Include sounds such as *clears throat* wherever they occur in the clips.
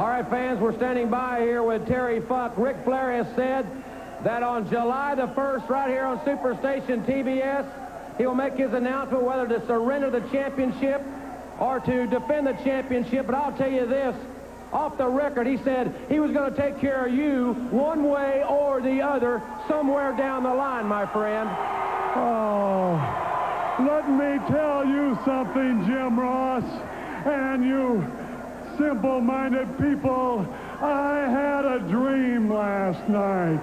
All right, fans, we're standing by here with Terry Funk. Ric Flair has said that on July the 1st, right here on Superstation TBS, he will make his announcement whether to surrender the championship or to defend the championship. But I'll tell you this, off the record, he said he was going to take care of you one way or the other somewhere down the line, my friend. Oh, let me tell you something, Jim Ross, and you simple-minded people. I had a dream last night.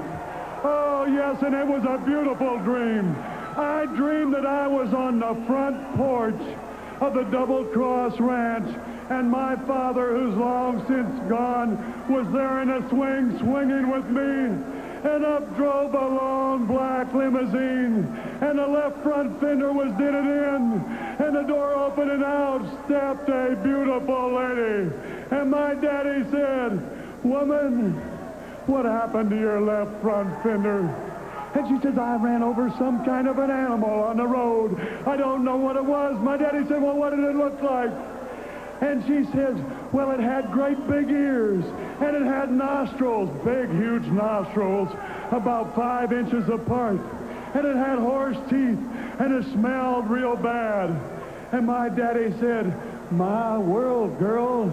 Oh, yes, and it was a beautiful dream. I dreamed that I was on the front porch of the Double Cross Ranch, and my father, who's long since gone, was there in a swing swinging with me. And up drove a long black limousine, and the left front fender was dented in, and the door opened, and out stepped a beautiful lady. And my daddy said, woman, what happened to your left front fender? And she says, I ran over some kind of an animal on the road. I don't know what it was. My daddy said, well, what did it look like? And she says, well, it had great big ears, and it had nostrils, big, huge nostrils, about five inches apart. And it had horse teeth, and it smelled real bad. And my daddy said, my world, girl,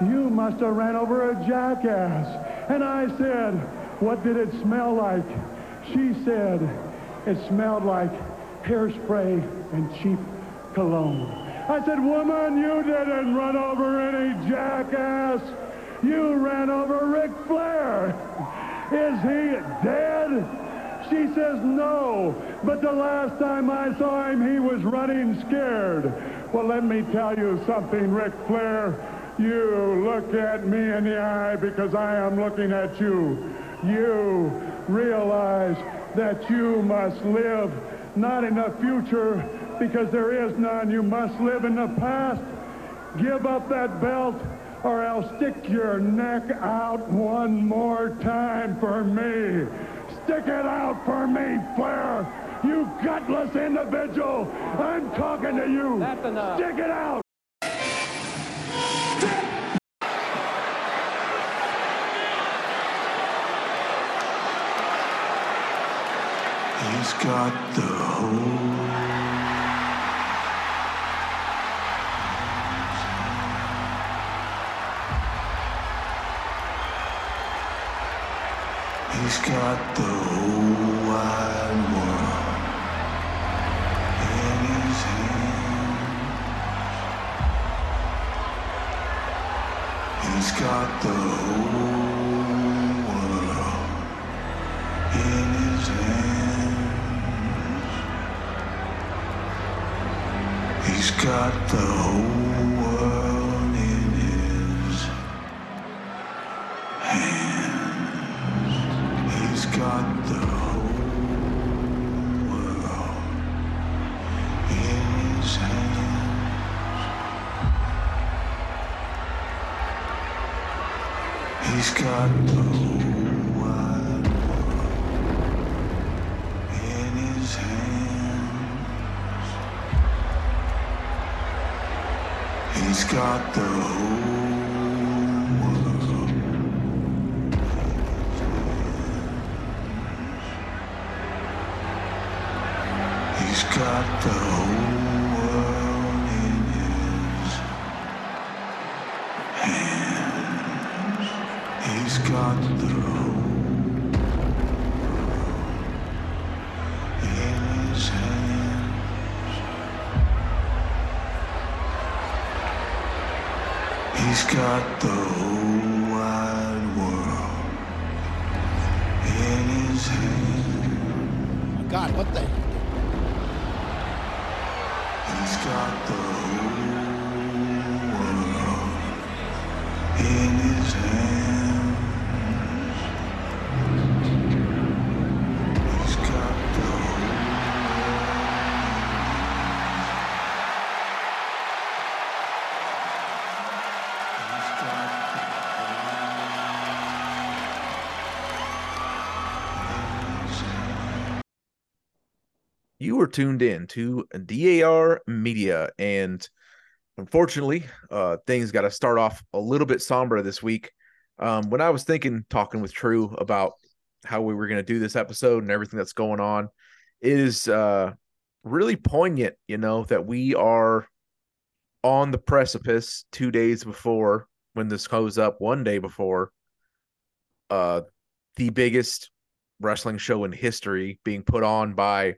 you must have ran over a jackass. And I said, what did it smell like? She said, it smelled like hairspray and cheap cologne. I said, woman, you didn't run over any jackass. You ran over Ric Flair. Is he dead? She says, no. But the last time I saw him, he was running scared. Well, let me tell you something, Ric Flair. You look at me in the eye because I am looking at you. You realize that you must live not in the future because there is none. You must live in the past. Give up that belt or I'll stick your neck out one more time for me. Stick it out for me, Flair. You gutless individual. I'm talking to you. That's enough. Stick it out. He's got the whole He's got the whole wide world in his hands. He's got the whole world in his hands. He's got the whole He's got the whole wide world in his hands. He's got the whole Got the Were tuned in to DAR Media, and unfortunately, uh, things got to start off a little bit somber this week. Um, when I was thinking, talking with True about how we were going to do this episode and everything that's going on, it is uh, really poignant, you know, that we are on the precipice two days before when this goes up, one day before uh, the biggest wrestling show in history being put on by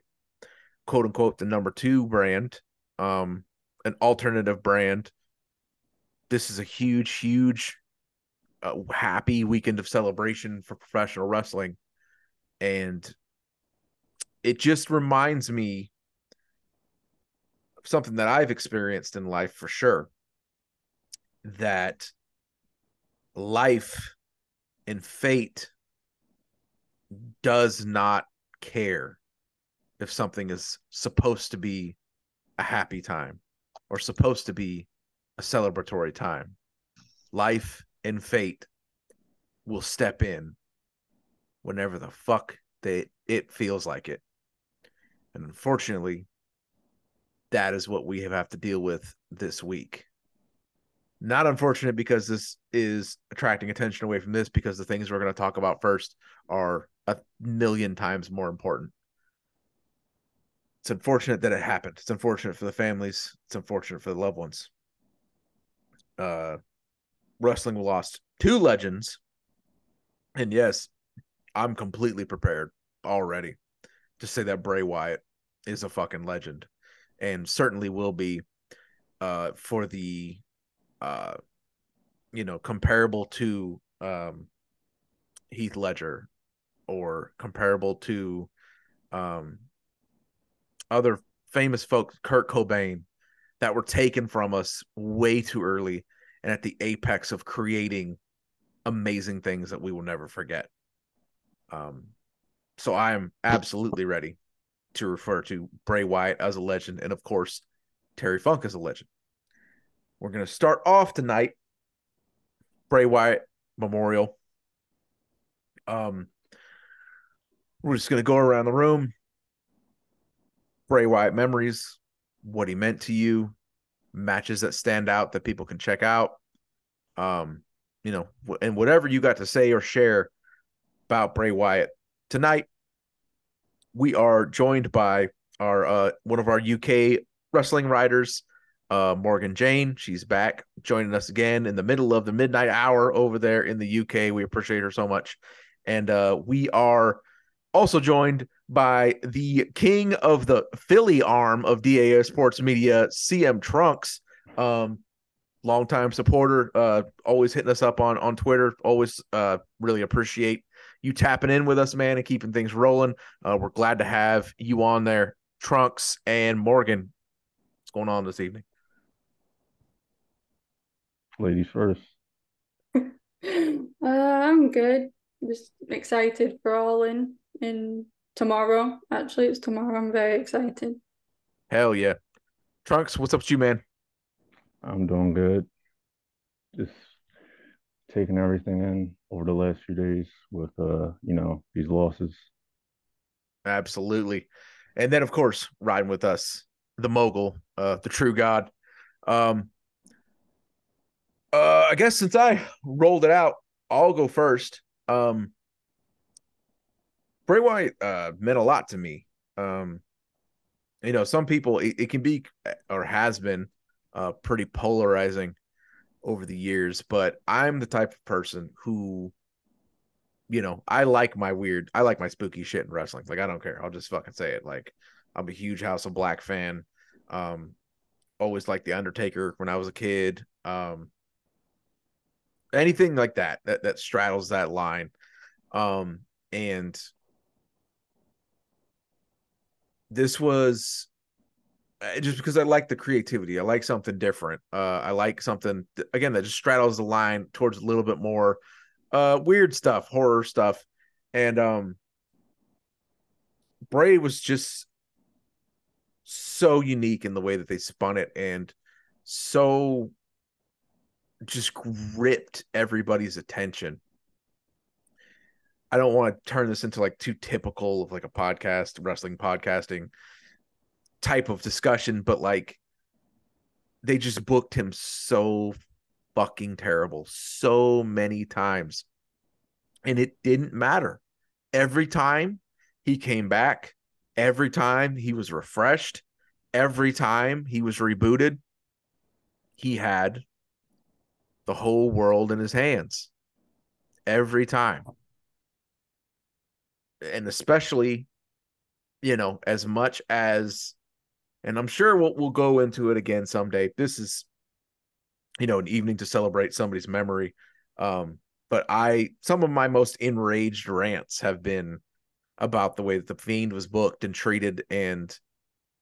quote unquote the number two brand, um, an alternative brand. This is a huge, huge, uh, happy weekend of celebration for professional wrestling. And it just reminds me of something that I've experienced in life for sure that life and fate does not care if something is supposed to be a happy time or supposed to be a celebratory time. Life and fate will step in whenever the fuck they it feels like it. And unfortunately, that is what we have to deal with this week. Not unfortunate because this is attracting attention away from this because the things we're going to talk about first are a million times more important. It's unfortunate that it happened. It's unfortunate for the families. It's unfortunate for the loved ones. Uh, wrestling lost two legends, and yes, I'm completely prepared already to say that Bray Wyatt is a fucking legend, and certainly will be uh, for the uh, you know comparable to um, Heath Ledger or comparable to um, other famous folks, Kurt Cobain, that were taken from us way too early and at the apex of creating amazing things that we will never forget. Um, so I am absolutely ready to refer to Bray Wyatt as a legend, and of course, Terry Funk as a legend. We're going to start off tonight, Bray Wyatt Memorial. Um, we're just going to go around the room, Bray Wyatt memories, what he meant to you, matches that stand out that people can check out. Um, you know, and whatever you got to say or share about Bray Wyatt tonight. We are joined by our uh, one of our UK wrestling writers, uh, Morgan Jayne. She's back joining us again in the middle of the midnight hour over there in the UK. We appreciate her so much, and uh, we are also joined by the king of the Philly arm of DAS Sports Media, CM Trunks. Um, longtime supporter, uh, always hitting us up on on Twitter. Always uh, really appreciate you tapping in with us, man, and keeping things rolling. Uh, we're glad to have you on there, Trunks and Morgan. What's going on this evening? Ladies first. *laughs* Uh, I'm good. Just excited for All In in tomorrow. Actually, it's tomorrow. I'm very excited. Hell yeah, Trunks. What's up with you, man? I'm doing good. Just taking everything in over the last few days with uh, you know, these losses. Absolutely. And then of course, riding with us, the mogul, uh, the true god. Um uh I guess since I rolled it out, I'll go first. Um Bray Wyatt uh meant a lot to me. Um you know, some people it, it can be or has been uh pretty polarizing over the years, but I'm the type of person who you know, I like my weird, I like my spooky shit in wrestling. Like I don't care. I'll just fucking say it. Like I'm a huge House of Black fan. Um always like the Undertaker when I was a kid. Um anything like that that that straddles that line. Um and this was uh, just because I like the creativity. I like something different. Uh, I like something again that just straddles the line towards a little bit more uh, weird stuff, horror stuff, and um, Bray was just so unique in the way that they spun it, and so just gripped everybody's attention. I don't want to turn this into like too typical of like a podcast, wrestling podcasting type of discussion, but like they just booked him so fucking terrible so many times. And it didn't matter. Every time he came back, every time he was refreshed, every time he was rebooted, he had the whole world in his hands. Every time. And especially, you know, as much as and I'm sure we'll we'll go into it again someday. This is, you know, an evening to celebrate somebody's memory. Um, but I some of my most enraged rants have been about the way that the fiend was booked and treated and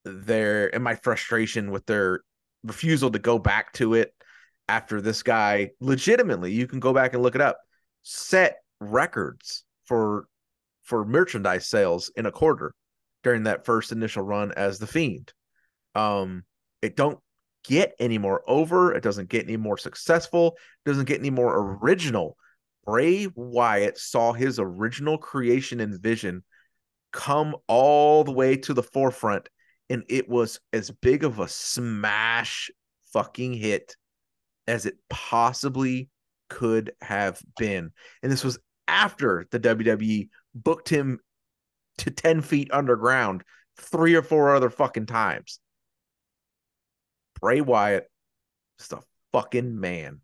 their and my frustration with their refusal to go back to it after this guy legitimately you can go back and look it up set records for for merchandise sales in a quarter during that first initial run as the fiend. Um it don't get any more over. It doesn't get any more successful. It doesn't get any more original. Bray wyatt saw his original creation and vision come all the way to the forefront and it was as big of a smash fucking hit as it possibly could have been. And this was after the wwe booked him to 10 feet underground three or four other fucking times Bray Wyatt, just a fucking man.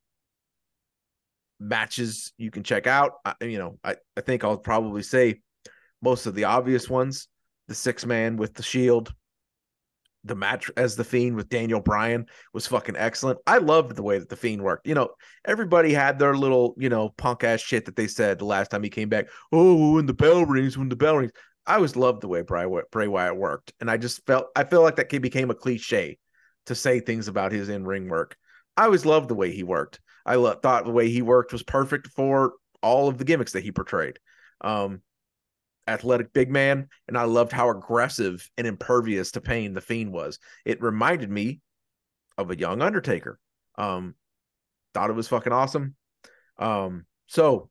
Matches you can check out. I, you know, I, I think I'll probably say most of the obvious ones. The six man with the shield, the match as the Fiend with Daniel Bryan was fucking excellent. I loved the way that the Fiend worked. You know, everybody had their little, you know, punk ass shit that they said the last time he came back. Oh, when the bell rings, when the bell rings. I always loved the way Bray, Bray Wyatt worked, and I just felt I feel like that became a cliche to say things about his in ring work. I always loved the way he worked. I lo- thought the way he worked was perfect for all of the gimmicks that he portrayed. Um, athletic big man, and I loved how aggressive and impervious to pain the Fiend was. It reminded me of a young Undertaker. Um, thought it was fucking awesome. Um, so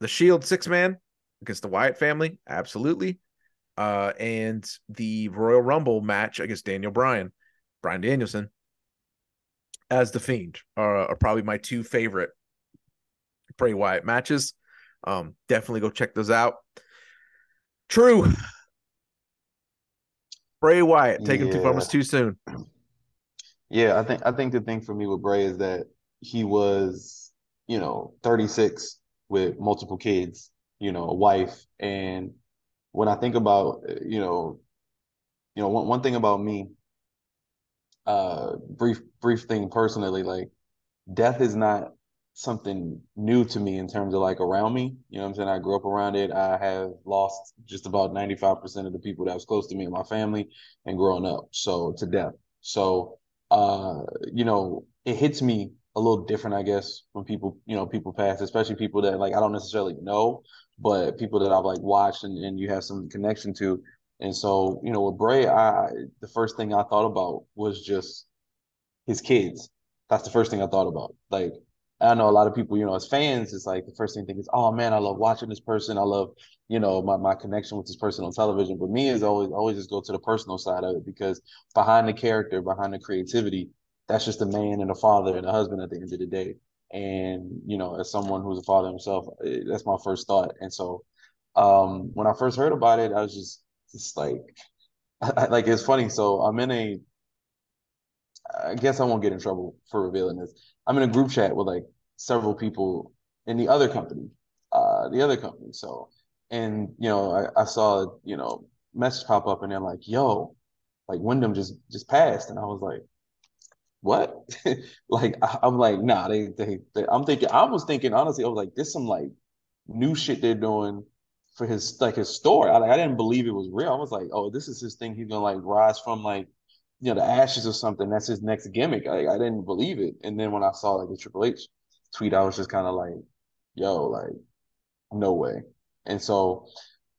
the Shield six man against the Wyatt family, absolutely. Uh, and the Royal Rumble match against Daniel Bryan. Bryan Danielson as the Fiend are, are probably my two favorite Bray Wyatt matches. Um, definitely go check those out. True. Bray Wyatt taking yeah. two too soon. Yeah, I think I think the thing for me with Bray is that he was, you know, 36 with multiple kids, you know, a wife, and when I think about, you know, you know, one, one thing about me uh brief brief thing personally like death is not something new to me in terms of like around me you know what i'm saying i grew up around it i have lost just about 95% of the people that was close to me in my family and growing up so to death so uh you know it hits me a little different i guess when people you know people pass especially people that like i don't necessarily know but people that i've like watched and, and you have some connection to and so, you know, with Bray, I the first thing I thought about was just his kids. That's the first thing I thought about. Like I know a lot of people, you know, as fans, it's like the first thing they think is, oh man, I love watching this person. I love, you know, my, my connection with this person on television. But me is always always just go to the personal side of it because behind the character, behind the creativity, that's just a man and a father and a husband at the end of the day. And, you know, as someone who's a father himself, eh, that's my first thought. And so um, when I first heard about it, I was just just like *laughs* I, like it's funny. So I'm in a I guess I won't get in trouble for revealing this. I'm in a group chat with like several people in the other company, uh, the other company. So, and you know, I, I saw you know message pop up, and they're like, "Yo, like Windham just just passed," and I was like, "What?" *laughs* like I, am like, "Nah." They, they they I'm thinking. I was thinking honestly. I was like, "This some like new shit they're doing." for his like his story. I like I didn't believe it was real. I was like, oh, this is his thing. He's gonna like rise from like you know the ashes or something. That's his next gimmick. I, I didn't believe it. And then when I saw like the Triple H tweet, I was just kind of like, yo, like no way. And so,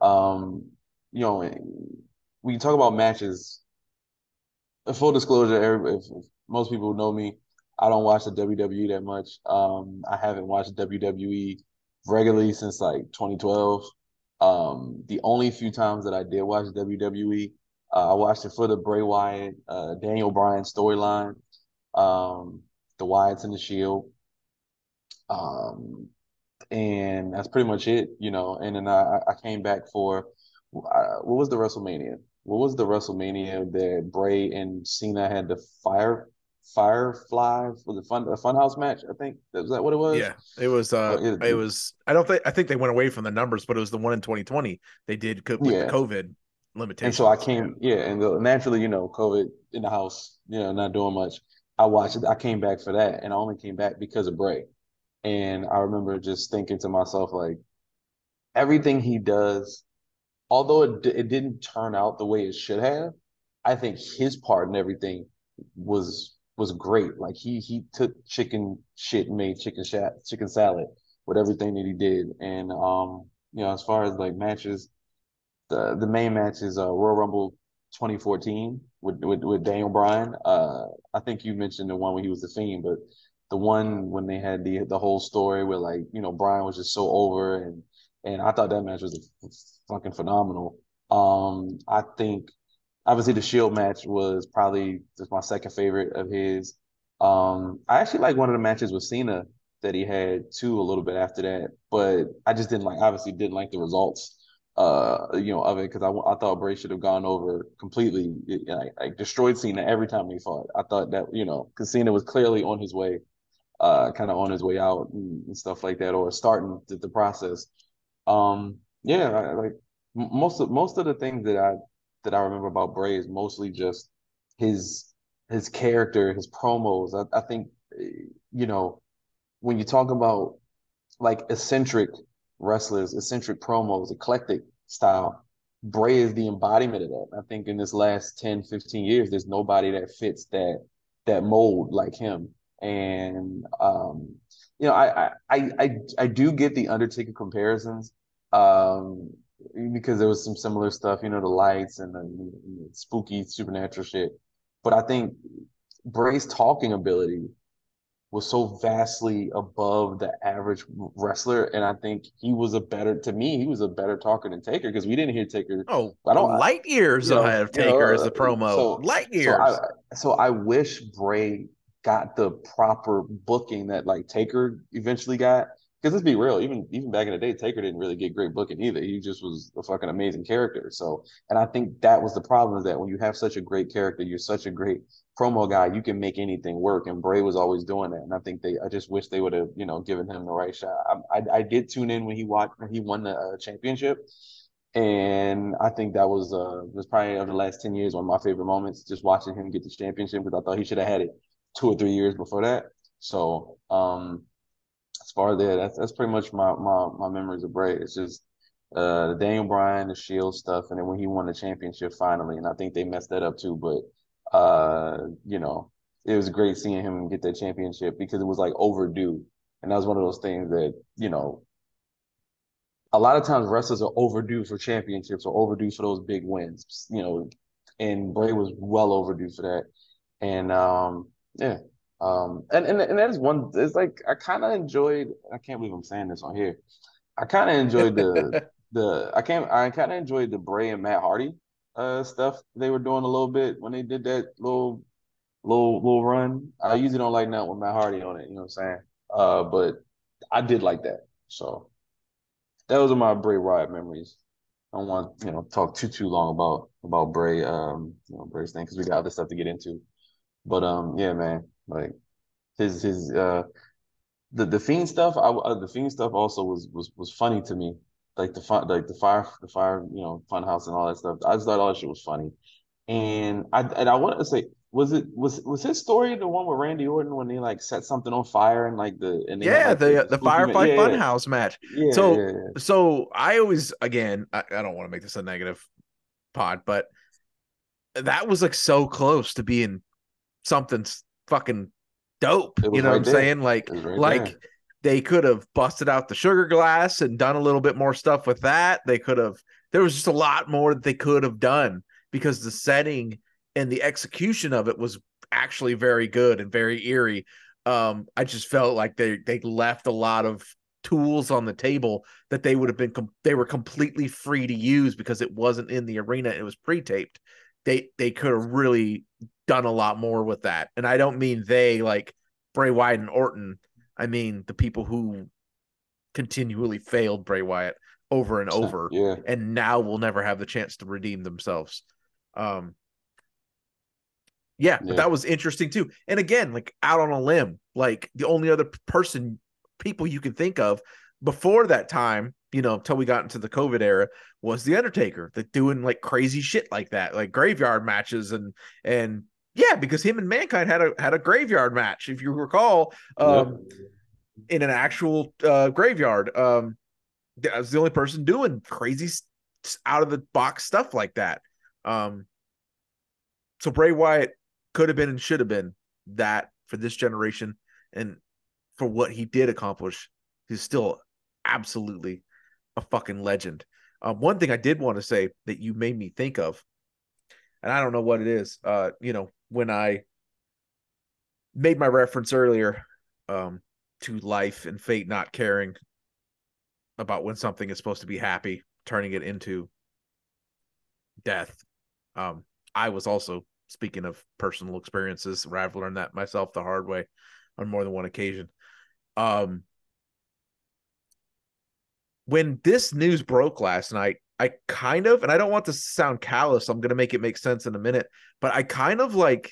um, you know, we talk about matches, full disclosure, if, if most people know me, I don't watch the WWE that much. Um, I haven't watched WWE regularly since like 2012. Um, the only few times that I did watch WWE, uh, I watched it for the Bray Wyatt, uh, Daniel Bryan storyline, um, the Wyatts and the Shield. Um, and that's pretty much it, you know. And then I, I came back for uh, what was the WrestleMania? What was the WrestleMania that Bray and Cena had the fire Firefly for the fun a Funhouse match? I think was that what it was. Yeah, it was. Uh, it- it was. I don't think. I think they went away from the numbers, but it was the one in 2020 they did with Yeah. the COVID limitation. And so I came, yeah, and the, naturally, you know, COVID in the house, you know, not doing much. I watched it. I came back for that, and I only came back because of Bray. And I remember just thinking to myself, like, everything he does, although it it didn't turn out the way it should have, I think his part in everything was was great. Like he he took chicken shit and made chicken shat chicken salad with everything that he did. And um, you know, as far as like matches the the main match is uh Royal Rumble 2014 with with, with Daniel Bryan. Uh, I think you mentioned the one when he was the Fiend, but the one when they had the the whole story where like you know Bryan was just so over and and I thought that match was fucking phenomenal. Um, I think obviously the Shield match was probably just my second favorite of his. Um, I actually like one of the matches with Cena that he had too a little bit after that, but I just didn't like obviously didn't like the results uh you know of it because I, I thought Bray should have gone over completely like, destroyed Cena every time he fought. I thought that you know because Cena was clearly on his way, uh kind of on his way out and, and stuff like that or starting the, the process. Um yeah, I, like most of most of the things that I that I remember about Bray is mostly just his his character, his promos. I, I think eh, you know when you talk about like eccentric wrestlers, eccentric promos, eclectic style. Bray is the embodiment of that. I think in this last 10, 15 years, there's nobody that fits that that mold like him. And um, you know, I I I I do get the Undertaker comparisons. Um because there was some similar stuff, you know, the lights and the, and the spooky supernatural shit. But I think Bray's talking ability was so vastly above the average wrestler, and I think he was a better to me. He was a better talker than Taker because we didn't hear Taker. Oh, I don't- light years you know, ahead of you know, Taker as the uh, promo. so- light So years. I, so I wish Bray got the proper booking that like Taker eventually got. Because let's be real, even even back in the day, Taker didn't really get great booking either. He just was a fucking amazing character. So, and I think that was the problem is that when you have such a great character, you're such a great promo guy, you can make anything work. And Bray was always doing that. And I think they, I just wish they would have, you know, given him the right shot. I, I, I did tune in when he watched when he won the uh, championship, and I think that was uh was probably of the last ten years one of my favorite moments. Just watching him get the championship because I thought he should have had it two or three years before that. So, um, as far as that, that's that's pretty much my my my memories of Bray. It's just uh the Daniel Bryan, the Shield stuff, and then when he won the championship finally, and I think they messed that up too. But uh, you know, it was great seeing him get that championship because it was like overdue, and that was one of those things that you know. A lot of times wrestlers are overdue for championships or overdue for those big wins, you know, and Bray was well overdue for that. And um, yeah, um, and and and that is one. It's like I kind of enjoyed. I can't believe I'm saying this on here. I kind of enjoyed the *laughs* the. I can't. I kind of enjoyed the Bray and Matt Hardy uh stuff they were doing a little bit when they did that little little little run. I usually don't like that with Matt Hardy on it. You know what I'm saying? Uh, but I did like that. So those are my Bray Wyatt memories. I don't want you know talk too too long about about Bray um you know Bray's thing because we got other stuff to get into. But um yeah man like his his uh the the fiend stuff I uh, the fiend stuff also was was was funny to me like the fun like the fire the fire you know fun house and all that stuff I just thought all that shit was funny and I and I wanted to say was it was was his story the one with Randy Orton when they like set something on fire and like the and yeah, like, the the Firefly yeah, yeah. Funhouse match. Yeah, So- yeah, yeah. So I always, again, I, I don't want to make this a negative pod, but that was like so close to being something fucking dope. You know what I'm there. saying? Like, right like there. they could have busted out the sugar glass and done a little bit more stuff with that. They could have. There was just a lot more that they could have done because the setting and the execution of it was actually very good and very eerie. Um, I just felt like they they left a lot of tools on the table that they would have been com- they were completely free to use because it wasn't in the arena it was pre-taped they they could have really done a lot more with that and i don't mean they like bray wyatt and orton I mean the people who continually failed Bray Wyatt over and over Yeah. and now will never have the chance to redeem themselves. Um yeah, but Yeah. that was interesting too. And again, like out on a limb, like the only other person people you can think of before that time, you know, until we got into the COVID era, was the Undertaker, that doing like crazy shit like that, like graveyard matches and and yeah, because him and Mankind had a had a graveyard match, if you recall, um, in an actual uh, graveyard. Um, I was the only person doing crazy out of the box stuff like that. Um, so Bray Wyatt could have been and should have been that for this generation, and for what he did accomplish, he's still absolutely a fucking legend. Um, one thing I did want to say that you made me think of, and I don't know what it is. Uh, you know, when I made my reference earlier, um, to life and fate not caring about when something is supposed to be happy, turning it into death. Um, I was also speaking of personal experiences where I've learned that myself the hard way on more than one occasion. Um, when this news broke last night, I kind of, and I don't want to sound callous, I'm going to make it make sense in a minute, but I kind of like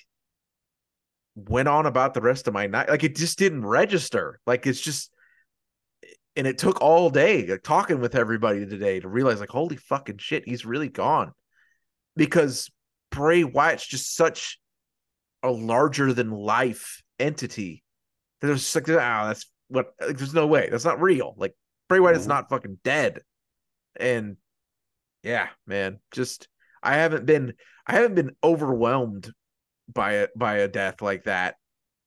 went on about the rest of my night. Like it just didn't register. Like it's just, and it took all day like, talking with everybody today to realize, like, holy fucking shit, he's really gone. Because Bray Wyatt's just such a larger than life entity. There's like, oh, that's what, like, there's no way. That's not real. Like, Bray Wyatt is Mhm. not fucking dead. And yeah, man, just, I haven't been, I haven't been overwhelmed by a by a death like that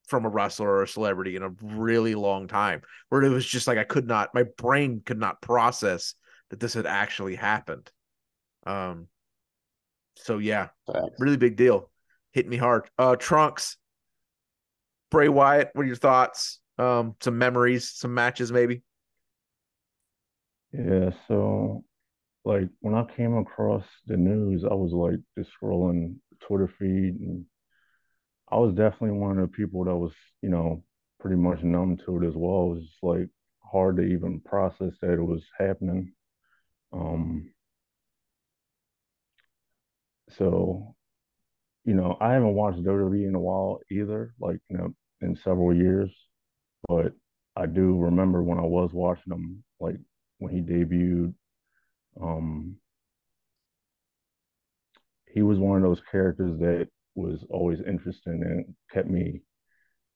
from a wrestler or a celebrity in a really long time where it was just like I could not my brain could not process that this had actually happened. Um so yeah, Facts. really big deal. Hit me hard. Uh Trunks, Bray Wyatt, what are your thoughts? Um some memories, some matches maybe? Yeah, so like when I came across the news, I was like just scrolling Twitter feed and I was definitely one of the people that was, you know, pretty much numb to it as well. It was just like hard to even process that it was happening. Um, so, you know, I haven't watched WWE in a while either, like, you know, in several years, but I do remember when I was watching them, like when he debuted, um, he was one of those characters that was always interesting and kept me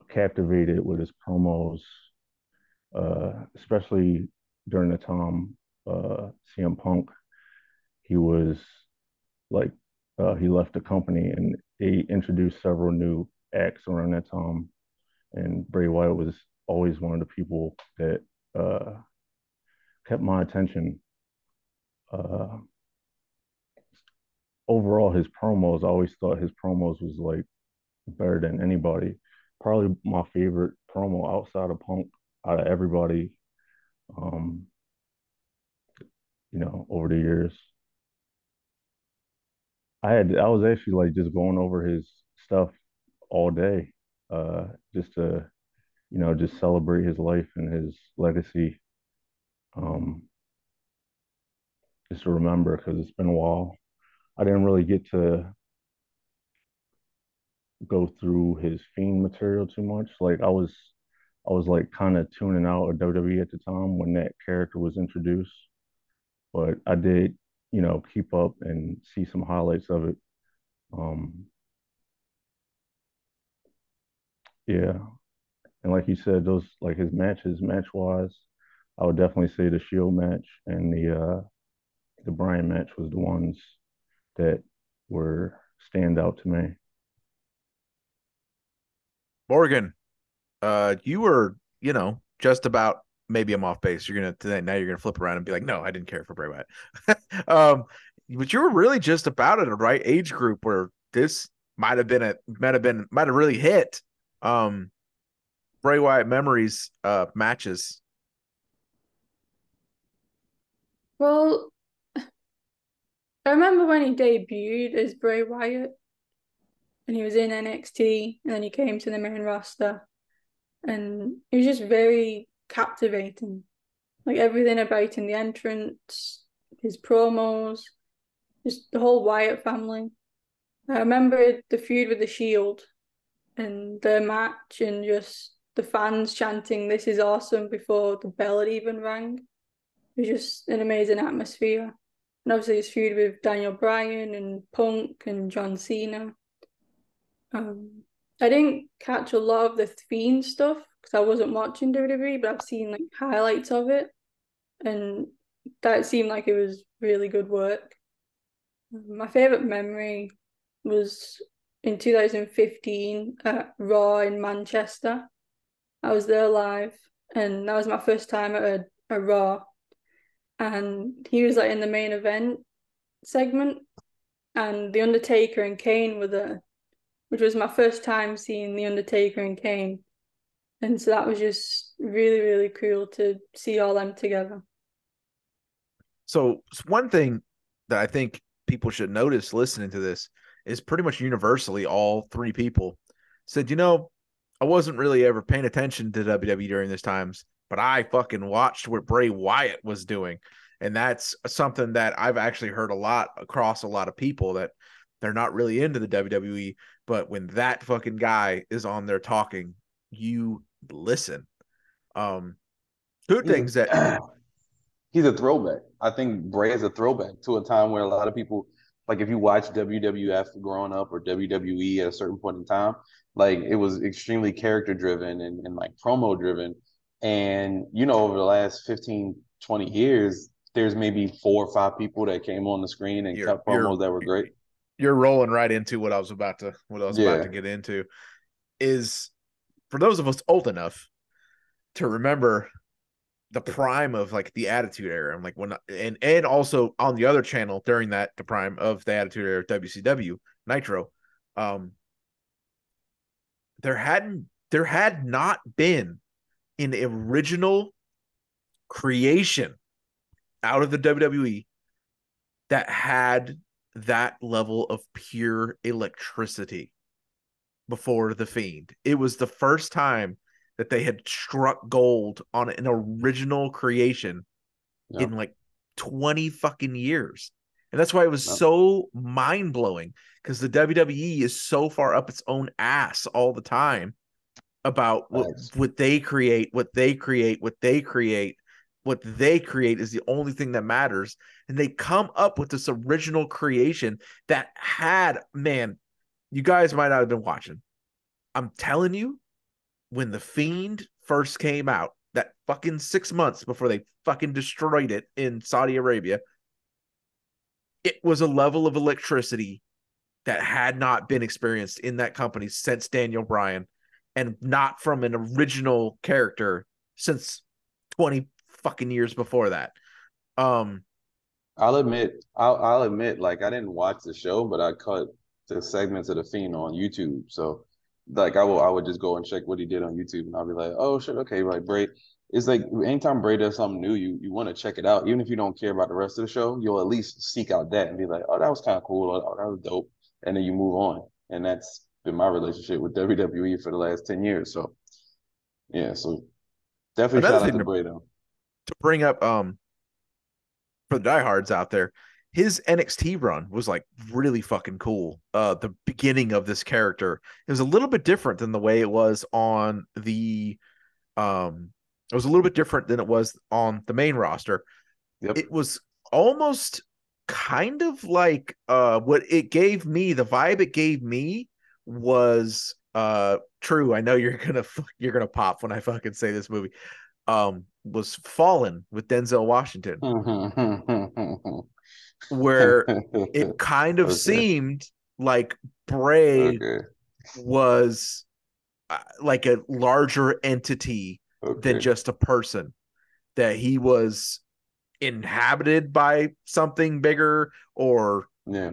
captivated with his promos, uh, especially during the time uh, CM Punk. He was like uh, he left the company and they introduced several new acts around that time, and Bray Wyatt was always one of the people that uh, kept my attention. Uh, overall, his promos, I always thought his promos was like better than anybody. Probably my favorite promo outside of Punk, out of everybody, um, you know, over the years. I had I was actually like just going over his stuff all day, uh, just to, you know, just celebrate his life and his legacy. Um, just to remember because it's been a while. I didn't really get to go through his fiend material too much. Like I was I was like kind of tuning out of WWE at the time when that character was introduced. But I did, you know, keep up and see some highlights of it. Um yeah. And like you said, those like his matches, match wise, I would definitely say the Shield match and the uh the Bryan match was the ones that were stand out to me. Morgan, uh you were, you know, just about maybe I'm off base. You're gonna today now you're gonna flip around and be like, no, I didn't care for Bray Wyatt. *laughs* um, but you were really just about at a right age group where this might have been a might have been might have really hit. Um Bray Wyatt memories uh matches. Well, I remember when he debuted as Bray Wyatt and he was in NXT and then he came to the main roster. and he was just very captivating. Like everything about him, the entrance, his promos, just the whole Wyatt family. I remember the feud with the Shield and the match and just the fans chanting "This is awesome" before the bell had even rang. It was just an amazing atmosphere. And obviously his feud with Daniel Bryan and Punk and John Cena. Um, I didn't catch a lot of the Fiend stuff because I wasn't watching WWE, but I've seen like highlights of it, and that seemed like it was really good work. My favorite memory was in 2015 at Raw in Manchester. I was there live, and that was my first time at a, a Raw. And he was like in the main event segment, and The Undertaker and Kane were there, which was my first time seeing The Undertaker and Kane. And so that was just really, really cool to see all them together. So one thing that I think people should notice listening to this is pretty much universally all three people said, you know, I wasn't really ever paying attention to WWE during these times, but I fucking watched what Bray Wyatt was doing. And that's something that I've actually heard a lot across a lot of people that they're not really into the WWE, but when that fucking guy is on there talking, you listen. Um good He's a- things that *clears throat* he's a throwback. I think Bray is a throwback to a time where a lot of people, like if you watch WWF growing up or WWE at a certain point in time, like it was extremely character driven and, and like promo driven. And, you know, over the last 15, 20 years, there's maybe four or five people that came on the screen and You're- cut promos that were great. you're rolling right into what I was about to what I was about to get into is for those of us old enough to remember the prime of like the attitude era and like when and and also on the other channel during that the prime of the attitude era WCW Nitro um there hadn't there had not been an original creation out of the WWE that had that level of pure electricity before the fiend. It was the first time that they had struck gold on an original creation Yeah. in like 20 fucking years. And that's why it was Yeah. so mind blowing because the WWE is so far up its own ass all the time about what, Facts. what they create, what they create, what they create. What they create is the only thing that matters. And they come up with this original creation that had, man, you guys might not have been watching. I'm telling you, when The Fiend first came out, that fucking six months before they fucking destroyed it in Saudi Arabia, it was a level of electricity that had not been experienced in that company since Daniel Bryan and not from an original character since 20 fucking years before that. Um I'll admit, I'll, I'll admit, like I didn't watch the show, but I caught the segments of the Fiend on YouTube. So, like, I will, I would just go and check what he did on YouTube, and I'll be like, oh shit, okay, like Bray. It's like anytime Bray does something new, you you want to check it out, even if you don't care about the rest of the show. You'll at least seek out that and be like, oh, that was kind of cool, oh, that was dope, and then you move on. And that's been my relationship with WWE for the last ten years. So, yeah, so definitely Another shout out to to- Bray though. to bring up um for the diehards out there, his NXT run was like really fucking cool. Uh the beginning of this character. It was a little bit different than the way it was on the um it was a little bit different than it was on the main roster. Yep. It was almost kind of like uh what it gave me, the vibe it gave me was uh true. I know you're *laughs* gonna you're gonna pop when I fucking say this movie. Um was Fallen with Denzel Washington, *laughs* where it *laughs* kind of Okay. seemed like Bray okay. was uh, like a larger entity Okay. than just a person that he was inhabited by something bigger or yeah.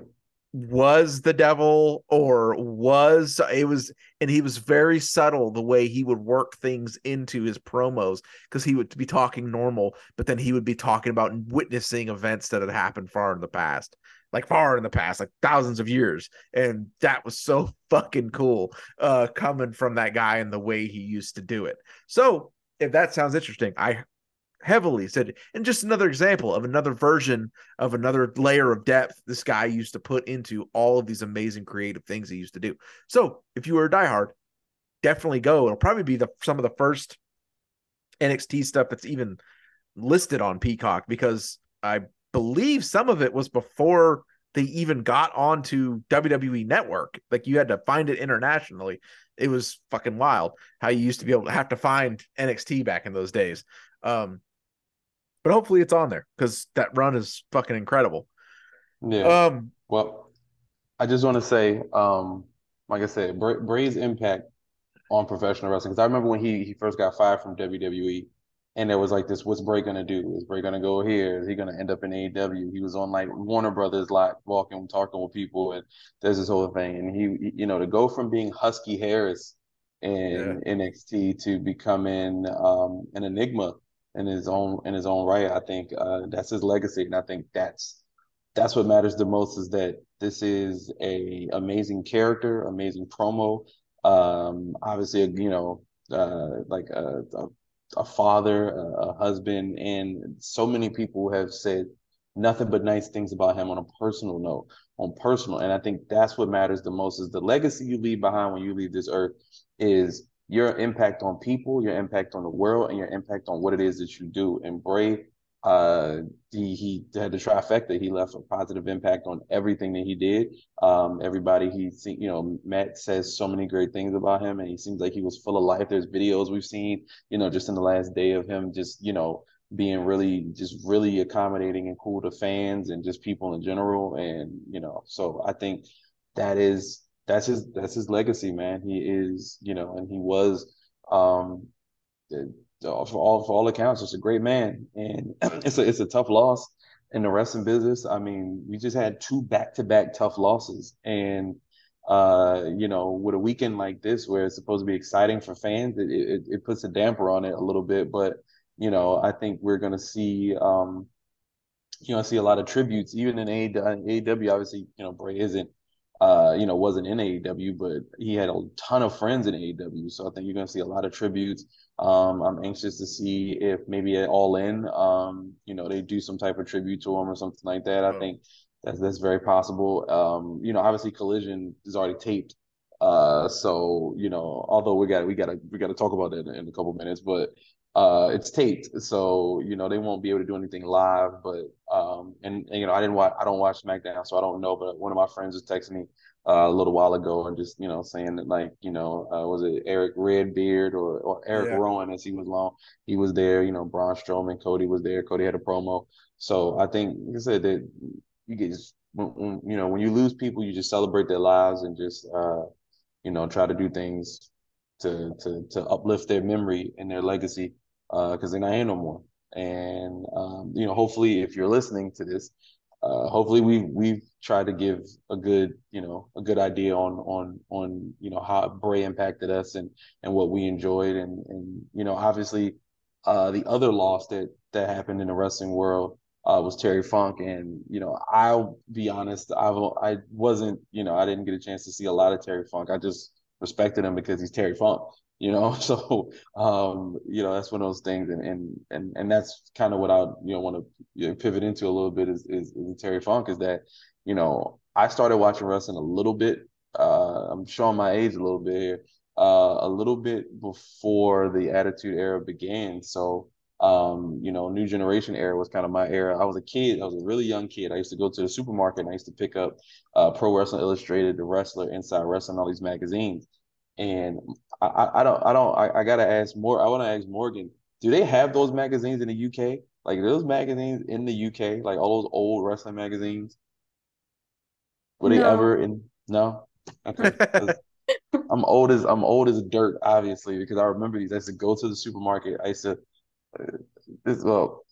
Was the devil or was it was and he was very subtle the way he would work things into his promos because he would be talking normal but then he would be talking about witnessing events that had happened far in the past like far in the past, like thousands of years. And that was so *laughs* fucking cool uh coming from that guy and the way he used to do it. So if that sounds interesting, I heavily said and just another example of another version of another layer of depth this guy used to put into all of these amazing creative things he used to do. So if you were a diehard, definitely go. It'll probably be the some of the first NXT stuff that's even listed on Peacock because I believe some of it was before they even got onto WWE Network. Like you had to find it internationally. It was fucking wild how you used to be able to have to find NXT back in those days. Um, but hopefully it's on there because that run is fucking incredible. Yeah. Um, Well, I just want to say, um, like I said, Bray, Bray's impact on professional wrestling. Because I remember when he he first got fired from WWE, and there was like this: What's Bray gonna do? Is Bray gonna go here? Is he gonna end up in AEW? He was on like Warner Brothers lot, walking, talking with people, and there's this whole thing. And he, you know, to go from being Husky Harris in NXT to becoming um, an enigma in his own in his own right, I think uh, that's his legacy, and I think that's that's what matters the most is that this is a amazing character, amazing promo. Um, obviously, you know, uh, like a, a, a father, a, a husband, and so many people have said nothing but nice things about him on a personal note, on personal. And I think that's what matters the most is the legacy you leave behind when you leave this earth is your impact on people, your impact on the world, and your impact on what it is that you do. And Bray uh he he had the trifecta he left a positive impact on everything that he did. Um everybody he you know matt says so many great things about him and he seems like he was full of life. There's videos we've seen you know just in the last day of him just you know being really just really accommodating and cool to fans and just people in general. And you know so i think that is that's his that's his legacy man he is you know and he was um for all for all accounts, just a great man, and *clears throat* it's a it's a tough loss in the wrestling business. I mean, we just had two back to back tough losses, and uh, you know, with a weekend like this where it's supposed to be exciting for fans, it it, it puts a damper on it a little bit. But you know, I think we're gonna see. Um, you know, see a lot of tributes, even in AEW. Obviously, you know, Bray isn't uh, you know, wasn't in AEW, but he had a ton of friends in AEW. So I think you're going to see a lot of tributes. Um, I'm anxious to see if maybe at All In, um, you know, they do some type of tribute to him or something like that. I think that's that's very possible. Um, you know, obviously Collision is already taped. Uh, so you know, although we got we got to we got to talk about that in, in a couple minutes, but uh, it's taped, so you know they won't be able to do anything live. But um, and, and you know I didn't watch I don't watch SmackDown, so I don't know. But one of my friends was texting me uh, a little while ago and just you know saying that like you know uh, was it Erick Redbeard or or Erick Yeah. Rowan as he was long he was there. You know Braun Strowman, Cody was there. Cody had a promo. So I think like I said that you get just you know when you lose people, you just celebrate their lives and just uh, you know try to do things to to to uplift their memory and their legacy because they're not here no more. And um, you know, hopefully, if you're listening to this, uh, hopefully we we've tried to give a good you know a good idea on on on you know how Bray impacted us and and what we enjoyed. And and you know obviously uh, the other loss that that happened in the wrestling world uh, was Terry Funk. And you know I'll be honest I I wasn't you know I didn't get a chance to see a lot of Terry Funk. I just respected him because he's Terry Funk you know? *laughs* So um you know that's one of those things. And and and, and that's kind of what i you know want to you know, pivot into a little bit is, is is terry funk is that you know i started watching wrestling a little bit uh i'm showing my age a little bit here uh a little bit before the attitude era began. So um you know new generation era was kind of my era. I was a kid i was a really young kid. I used to go to the supermarket and i used to pick up uh pro wrestling illustrated the wrestler inside wrestling all these magazines and I, I, don't I don't I, I gotta ask more. I want to ask Morgan. Do they have those magazines in the UK? Like those magazines in the UK, like all those old wrestling magazines? Were they No. ever in? No. Okay. *laughs* I'm old as I'm old as dirt, obviously, because I remember these. I used to go to the supermarket. I used to uh, this well,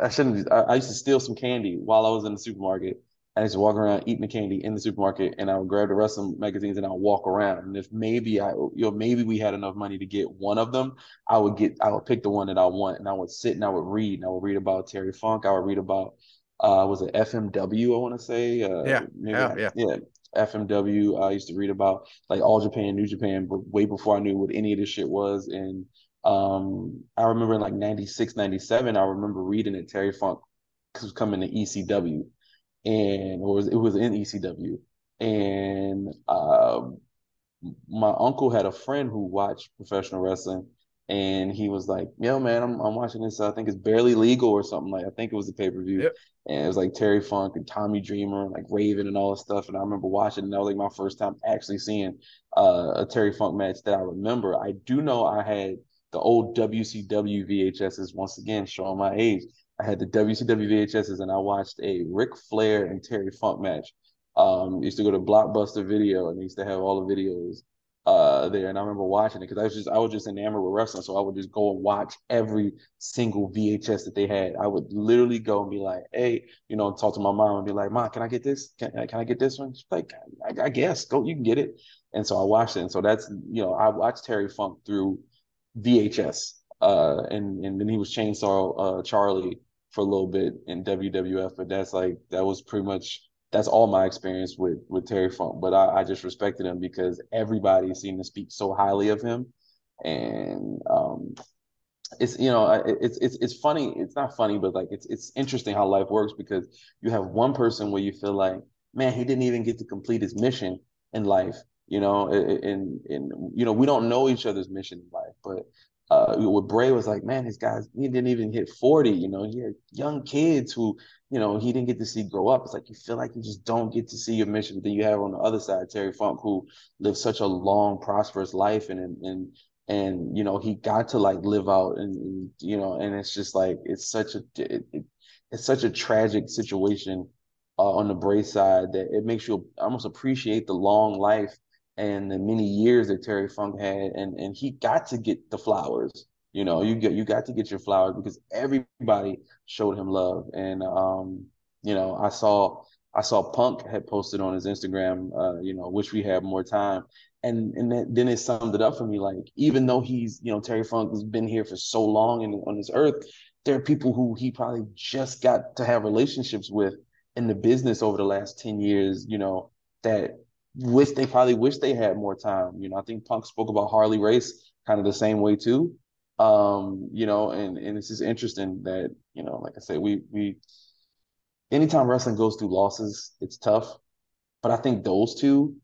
I shouldn't. I, I used to steal some candy while I was in the supermarket. I used to walk around eating the candy in the supermarket, and I would grab the rest of the magazines and I would walk around. And if maybe I, you know, maybe we had enough money to get one of them, I would get, I would pick the one that I want, and I would sit and I would read, and I would read about Terry Funk. I would read about uh, was it FMW? I want to say. Uh, Yeah, maybe yeah, I- yeah. yeah. FMW. I used to read about like All Japan, New Japan, but way before I knew what any of this shit was. And um, I remember in like 96, 97, I remember reading that Terry Funk was coming to ECW, and or it was, in ECW, and um, my uncle had a friend who watched professional wrestling, and he was like, "Yo, man, I'm I'm watching this. I think it's barely legal or something like. I think it was a pay per view, Yep. and it was like Terry Funk and Tommy Dreamer and like Raven and all this stuff. And I remember watching, and that was like my first time actually seeing uh, a Terry Funk match that I remember. I do know I had the old WCW VHSs once again, showing my age. I had the WCW VHSs, and I watched a Ric Flair and Terry Funk match. Um, used to go to Blockbuster Video, and they used to have all the videos uh there. And I remember watching it because I was just I was just enamored with wrestling. So I would just go and watch every single VHS that they had. I would literally go and be like hey you know talk to my mom and be like mom can I get this? Can, can I get this one? She's like I, I guess. Go you can get it. And so I watched it. And so that's you know I watched Terry Funk through VHS uh and and then he was Chainsaw uh Charlie for a little bit in WWF but that's like that was pretty much that's all my experience with with Terry Funk. But I, I just respected him because everybody seemed to speak so highly of him, and um, it's you know it- it's it's it's funny. It's not funny, but like it's it's interesting how life works because you have one person where you feel like, man, he didn't even get to complete his mission in life. You know, and and you know we don't know each other's mission in life, but uh, with Bray was like, man, his guy's he didn't even hit forty. You know, he had young kids who you know, he didn't get to see grow up. It's like you feel like you just don't get to see your mission. Then you have on the other side Terry Funk, who lived such a long, prosperous life, and and and, and you know he got to like live out, and, and you know, and it's just like it's such a it, it, it's such a tragic situation uh, on the Bray side that it makes you almost appreciate the long life and the many years that Terry Funk had, and and he got to get the flowers. You know, you get you got to get your flowers because everybody showed him love. And um, you know, I saw I saw Punk had posted on his Instagram, uh, you know, wish we had more time. And and then, it summed it up for me. Like, even though he's, you know, Terry Funk has been here for so long and on this earth, there are people who he probably just got to have relationships with in the business over the last 10 years, you know, that wish they probably wish they had more time. You know, I think Punk spoke about Harley Race kind of the same way too um you know and and it's just interesting that you know like i say we we anytime wrestling goes through losses it's tough but i think those two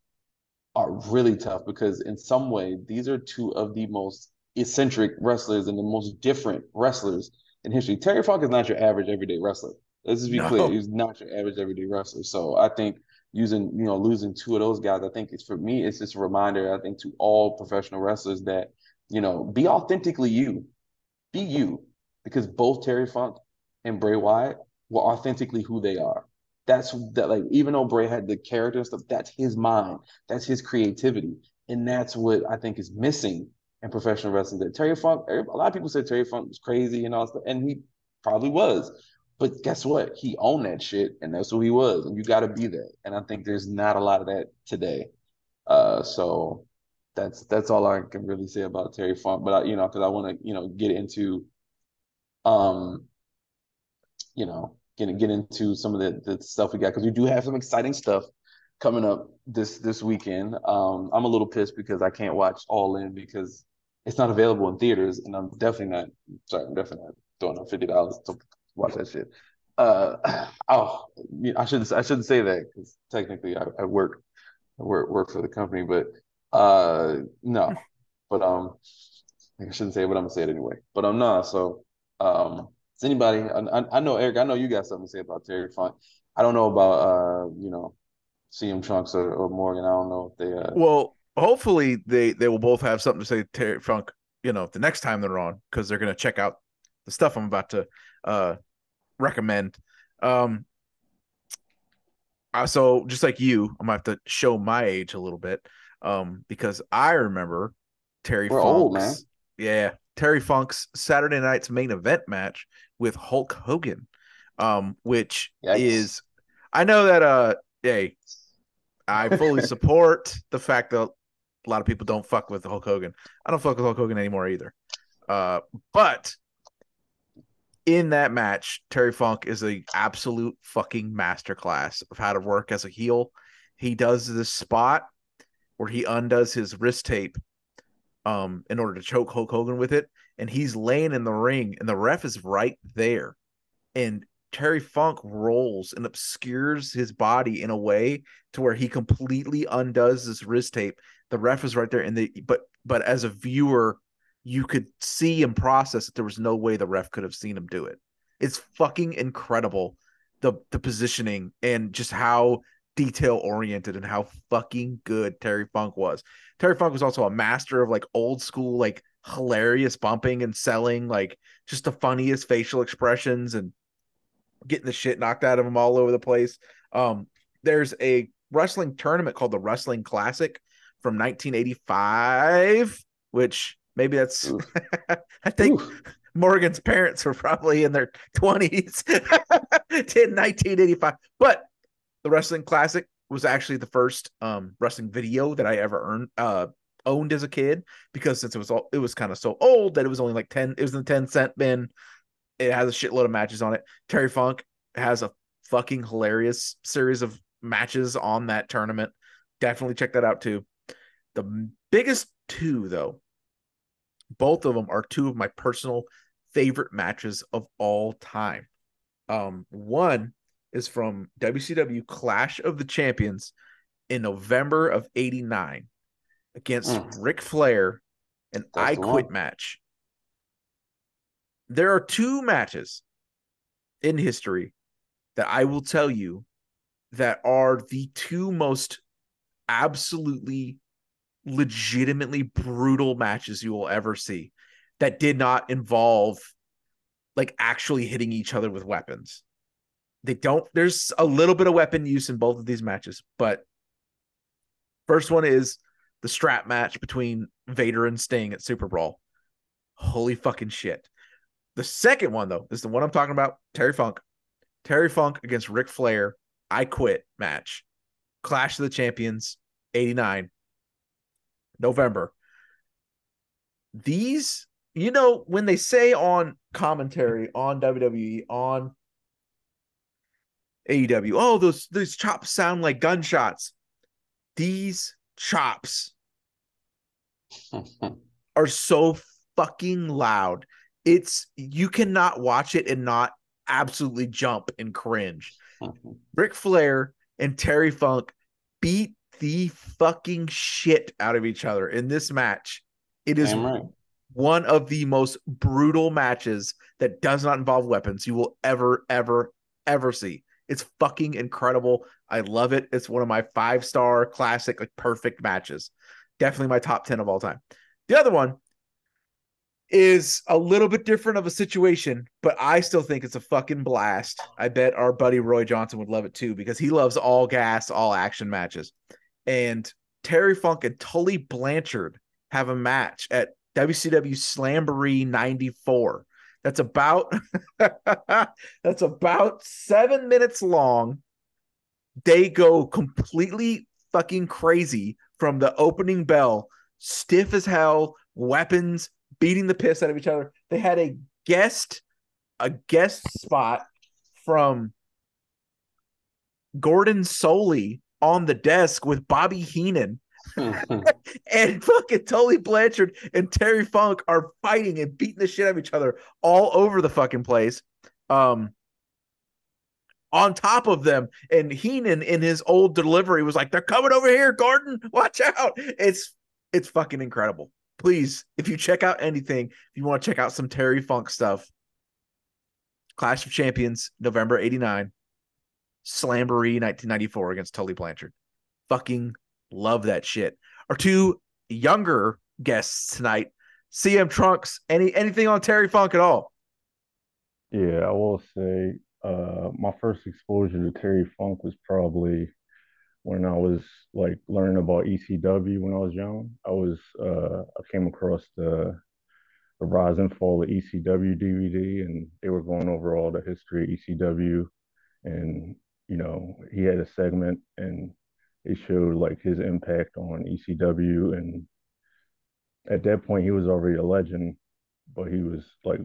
are really tough because in some way these are two of the most eccentric wrestlers and the most different wrestlers in history terry funk is not your average everyday wrestler let's just be No. clear he's not your average everyday wrestler so i think using you know losing two of those guys i think it's for me it's just a reminder i think to all professional wrestlers that you know be authentically you be you because both Terry Funk and Bray Wyatt were authentically who they are. That's that like even though Bray had the character and stuff, that's his mind, that's his creativity, and that's what I think is missing in professional wrestling. That Terry Funk, a lot of people said Terry Funk was crazy and all stuff, and he probably was. But guess what? He owned that shit, and that's who he was, and you got to be that. And I think there's not a lot of that today. Uh, so that's that's all I can really say about Terry Funk. But I, you know, because I want to, you know, get into, um, you know, get get into some of the the stuff we got because we do have some exciting stuff coming up this this weekend. Um, I'm a little pissed because I can't watch All In because it's not available in theaters, and I'm definitely not. Sorry, I'm definitely not throwing up fifty dollars to watch that shit. Uh, *sighs* oh, I shouldn't I shouldn't say that because technically I, I work I work work for the company, but uh, no, but um, I shouldn't say it, but I'm gonna say it anyway. But I'm not. So, um, does anybody? I, I I know Aric. I know you got something to say about Terry Funk. I don't know about uh, you know, CM Trunks or, or Morgan. I don't know if they uh. Well, hopefully they they will both have something to say to Terry Funk, you know, the next time they're on because they're gonna check out the stuff I'm about to uh recommend. Um uh, so just like you, I'm gonna have to show my age a little bit. Um, because I remember Terry We're Funk's old, man. yeah, Terry Funk's Saturday night's main event match with Hulk Hogan. Um, which Yikes. is I know that uh hey, I fully *laughs* support the fact that a lot of people don't fuck with Hulk Hogan. I don't fuck with Hulk Hogan anymore either. Uh, but in that match, Terry Funk is a absolute fucking masterclass of how to work as a heel. He does this spot where he undoes his wrist tape um in order to choke Hulk Hogan with it, and he's laying in the ring, and the ref is right there, and Terry Funk rolls and obscures his body in a way to where he completely undoes this wrist tape. The ref is right there, and the but but as a viewer, you could see and process that there was no way the ref could have seen him do it. It's fucking incredible the the positioning and just how detail oriented and how fucking good Terry Funk was. Terry Funk was also a master of like old school like hilarious bumping and selling like just the funniest facial expressions and getting the shit knocked out of him all over the place. Um there's a wrestling tournament called the Wrestling Classic from 1985 which maybe that's *laughs* I think Oof. Morgan's parents were probably in their *laughs* 20s in 1985. But the Wrestling Classic was actually the first um, wrestling video that I ever earned uh, owned as a kid because since it was all it was kind of so old that it was only like 10 it was in the 10 cent bin. It has a shitload of matches on it. Terry Funk has a fucking hilarious series of matches on that tournament. Definitely check that out too. The biggest two though both of them are two of my personal favorite matches of all time. Um, one is from WCW Clash of the Champions in November of '89 against Mm. Ric Flair, an That's I Quit one. match. There are two matches in history that I will tell you that are the two most absolutely legitimately brutal matches you will ever see that did not involve like actually hitting each other with weapons. They don't there's a little bit of weapon use in both of these matches, but first one is the strap match between Vader and Sting at Super Brawl. Holy fucking shit. The second one though is the one I'm talking about, Terry Funk. Terry Funk against Ric Flair, I quit match. Clash of the Champions 89 November. These, you know, when they say on commentary on WWE on AEW, oh, those those chops sound like gunshots. These chops *laughs* are so fucking loud. It's you cannot watch it and not absolutely jump and cringe. *laughs* Ric Flair and Terry Funk beat the fucking shit out of each other in this match. It is right. one of the most brutal matches that does not involve weapons you will ever, ever, ever see. It's fucking incredible. I love it. It's one of my five star classic, like perfect matches. Definitely my top 10 of all time. The other one is a little bit different of a situation, but I still think it's a fucking blast. I bet our buddy Roy Johnson would love it too because he loves all gas, all action matches. And Terry Funk and Tully Blanchard have a match at WCW Slamboree 94. That's about *laughs* that's about 7 minutes long. They go completely fucking crazy from the opening bell, stiff as hell, weapons, beating the piss out of each other. They had a guest a guest spot from Gordon Solie on the desk with Bobby Heenan *laughs* *laughs* and fucking Tully Blanchard and Terry Funk are fighting and beating the shit out of each other all over the fucking place. Um, on top of them, and Heenan in his old delivery was like, "They're coming over here, Gordon. Watch out!" It's it's fucking incredible. Please, if you check out anything, if you want to check out some Terry Funk stuff, Clash of Champions, November '89, Slamboree 1994 against Tully Blanchard. Fucking love that shit. Our two younger guests tonight, CM Trunks. Any anything on Terry Funk at all? Yeah, I will say uh, my first exposure to Terry Funk was probably when I was like learning about ECW when I was young. I was uh, I came across the the rise and fall of ECW DVD, and they were going over all the history of ECW, and you know he had a segment and it showed like his impact on ECW, and at that point he was already a legend, but he was like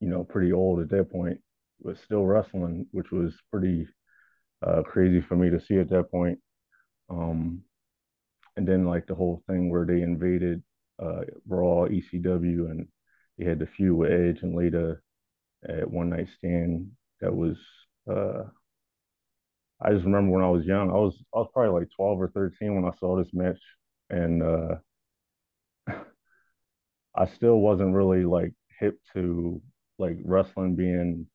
you know, pretty old at that point, but still wrestling, which was pretty uh, crazy for me to see at that point. Um, and then like the whole thing where they invaded uh, Raw, ECW, and they had the feud with Edge and later at One Night Stand. That was uh, I just remember when I was young, I was I was probably like 12 or 13 when I saw this match, and uh, I still wasn't really like hip to like wrestling being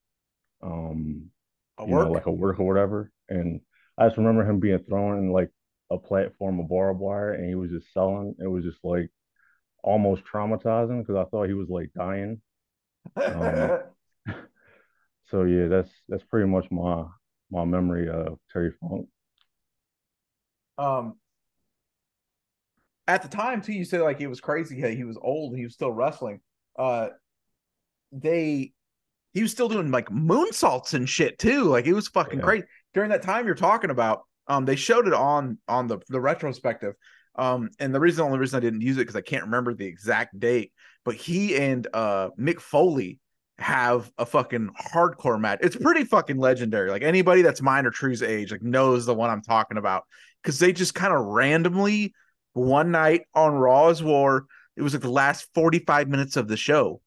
um A you know like a work or whatever. And I just remember him being thrown in like a platform of barbed wire, and he was just selling. It was just like almost traumatizing because I thought he was like dying. *laughs* Um, *laughs* so yeah, that's that's pretty much my my memory of Terry Funk. um at the time too you said like it was crazy hey, he was old he was still wrestling uh they he was still doing like moonsaults and shit too like it was fucking Yeah. crazy during that time you're talking about um they showed it on on the the retrospective um and the reason the only reason i didn't use it because i can't remember the exact date but he and uh mick foley have a fucking hardcore match it's pretty fucking legendary like anybody that's mine or true's age like knows the one i'm talking about because they just kind of randomly one night on Raw's War, it was like the last 45 minutes of the show.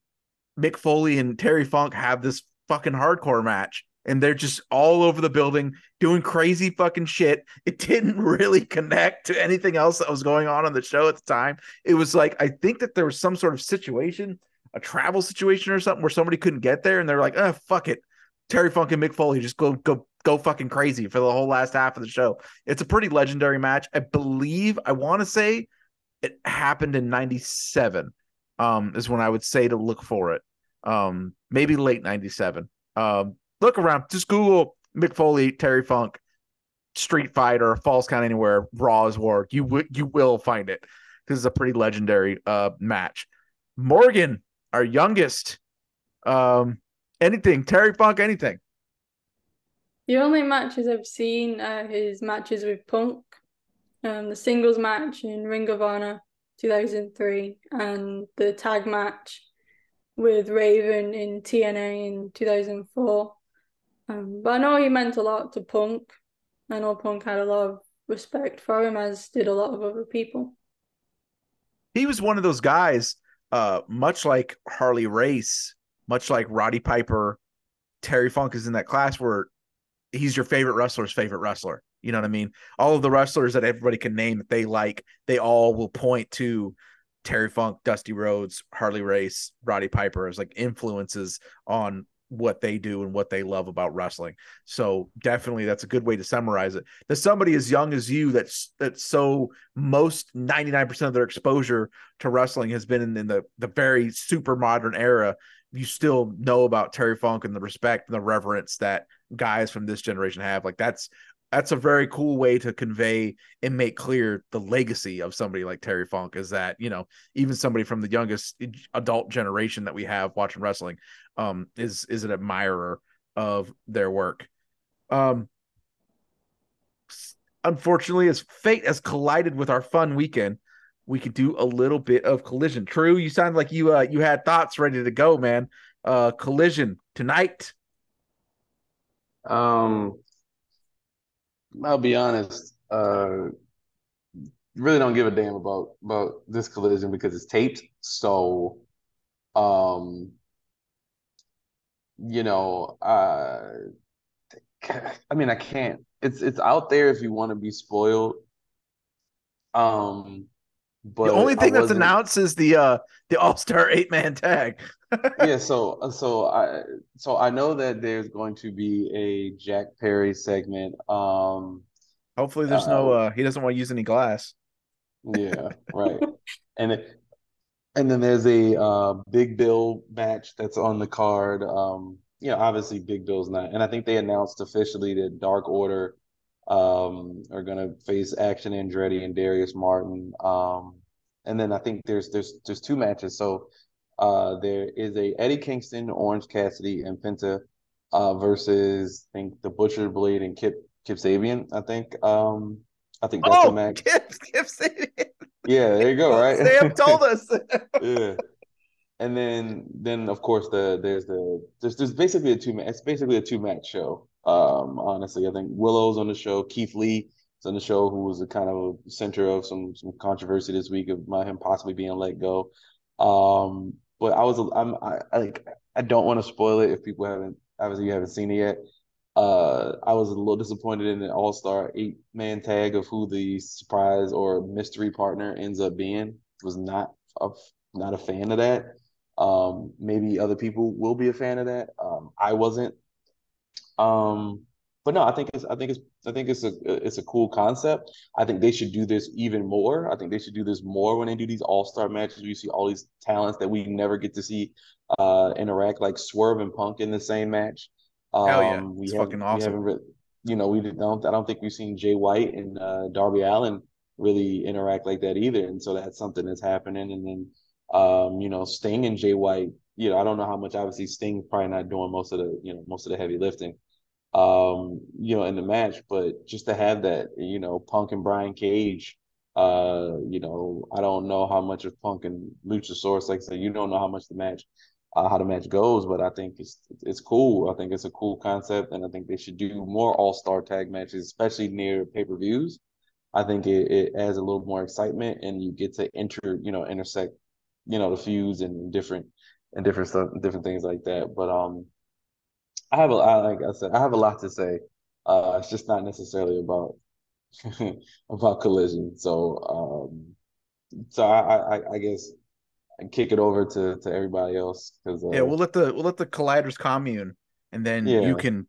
Mick Foley and Terry Funk have this fucking hardcore match, and they're just all over the building doing crazy fucking shit. It didn't *laughs* really connect to anything else that was going on on the show at the time. It was like, I think that there was some sort of situation, a travel situation or something where somebody couldn't get there, and they're like, oh, fuck it. Terry Funk and Mick Foley just go, go, go fucking crazy for the whole last half of the show. It's a pretty legendary match. I believe I want to say it happened in 97 um is when I would say to look for it. Um maybe late 97. Um look around, just Google Mick Foley, Terry Funk, Street Fighter, Falls Count Anywhere, Raw's War. You w- you will find it. This is a pretty legendary uh match. Morgan, our youngest, um anything, Terry Funk, anything. The only matches I've seen are his matches with Punk, um, the singles match in Ring of Honor 2003, and the tag match with Raven in TNA in 2004. Um, but I know he meant a lot to Punk. I know Punk had a lot of respect for him, as did a lot of other people. he was one of those guys, uh, much like Harley Race, much like Roddy Piper, Terry Funk is in that class where he's your favorite wrestler's favorite wrestler. You know what I mean? All of the wrestlers that everybody can name that they like, they all will point to Terry Funk, Dusty Rhodes, Harley Race, Roddy Piper as like influences on what they do and what they love about wrestling. So definitely that's a good way to summarize it. That somebody as young as you that's that's so most 99% of their exposure to wrestling has been in, in the the very super modern era. You still know about Terry Funk and the respect and the reverence that guys from this generation have. Like that's that's a very cool way to convey and make clear the legacy of somebody like Terry Funk is that, you know, even somebody from the youngest adult generation that we have watching wrestling um is is an admirer of their work. Um unfortunately as fate has collided with our fun weekend, we could do a little bit of collision. True, you sound like you uh you had thoughts ready to go, man. Uh collision tonight. Um, I'll be honest. Uh, really don't give a damn about about this collision because it's taped. So, um, you know, uh, I mean, I can't. It's it's out there if you want to be spoiled. Um, but the only thing that's announced is the uh the all-star eight-man tag. *laughs* yeah, so so I so I know that there's going to be a Jack Perry segment. Um, Hopefully there's no uh he doesn't want to use any glass. yeah, right. *laughs* And it, and then there's a uh Big Bill match that's on the card. Um, you know, obviously Big Bill's not, and I think they announced officially that Dark Order um are gonna face Action Andretti and Darius Martin. Um, and then I think there's there's there's two matches. So uh there is a Eddie Kingston, Orange Cassidy, and Penta uh versus I think the Butcher Blade and Kip Kip Sabian. I think um I think that's Oh, the match. Kip, Kip Sabian. Yeah, there you go, right? Sam told *laughs* us. Yeah. and then then of course the there's the there's there's basically a two match it's basically a two match show. Um, honestly, I think Willow's on the show, Keith Lee is on the show, who was a kind of a center of some some controversy this week of my, him possibly being let go. Um, but I was I'm I, I like I don't want to spoil it if people haven't obviously you haven't seen it yet. Uh, I was a little disappointed in the All Star eight man tag of who the surprise or mystery partner ends up being. Was not a not a fan of that. Um, maybe other people will be a fan of that. Um, I wasn't. Um, but no, I think it's I think it's I think it's a it's a cool concept. I think they should do this even more. I think they should do this more when they do these all star matches. Where you see all these talents that we never get to see uh, interact, like Swerve and Punk in the same match. Um, Hell yeah. we It's fucking We awesome. really, you know, we don't. I don't think we've seen Jay White and uh, Darby Allin really interact like that either. And so that's something that's happening. And then, um, you know, Sting and Jay White. You know, I don't know how much. Obviously, Sting's probably not doing most of the, you know, most of the heavy lifting um, you know, in the match, but just to have that, you know, Punk and Brian Cage, uh, you know, I don't know how much of Punk and Luchasaurus, like I said, you don't know how much the match, uh, how the match goes, but I think it's it's cool. I think it's a cool concept, and I think they should do more All Star tag matches, especially near pay per views. I think it, it adds a little more excitement, and you get to enter, you know, intersect, you know, the feuds and different and different stuff, different things like that. But um, I have a I, like I said, I have a lot to say. Uh, it's just not necessarily about *laughs* about collision. So um, so I, I I guess I kick it over to to everybody else because uh, Yeah, we'll let the we'll let the colliders commune, and then Yeah. you can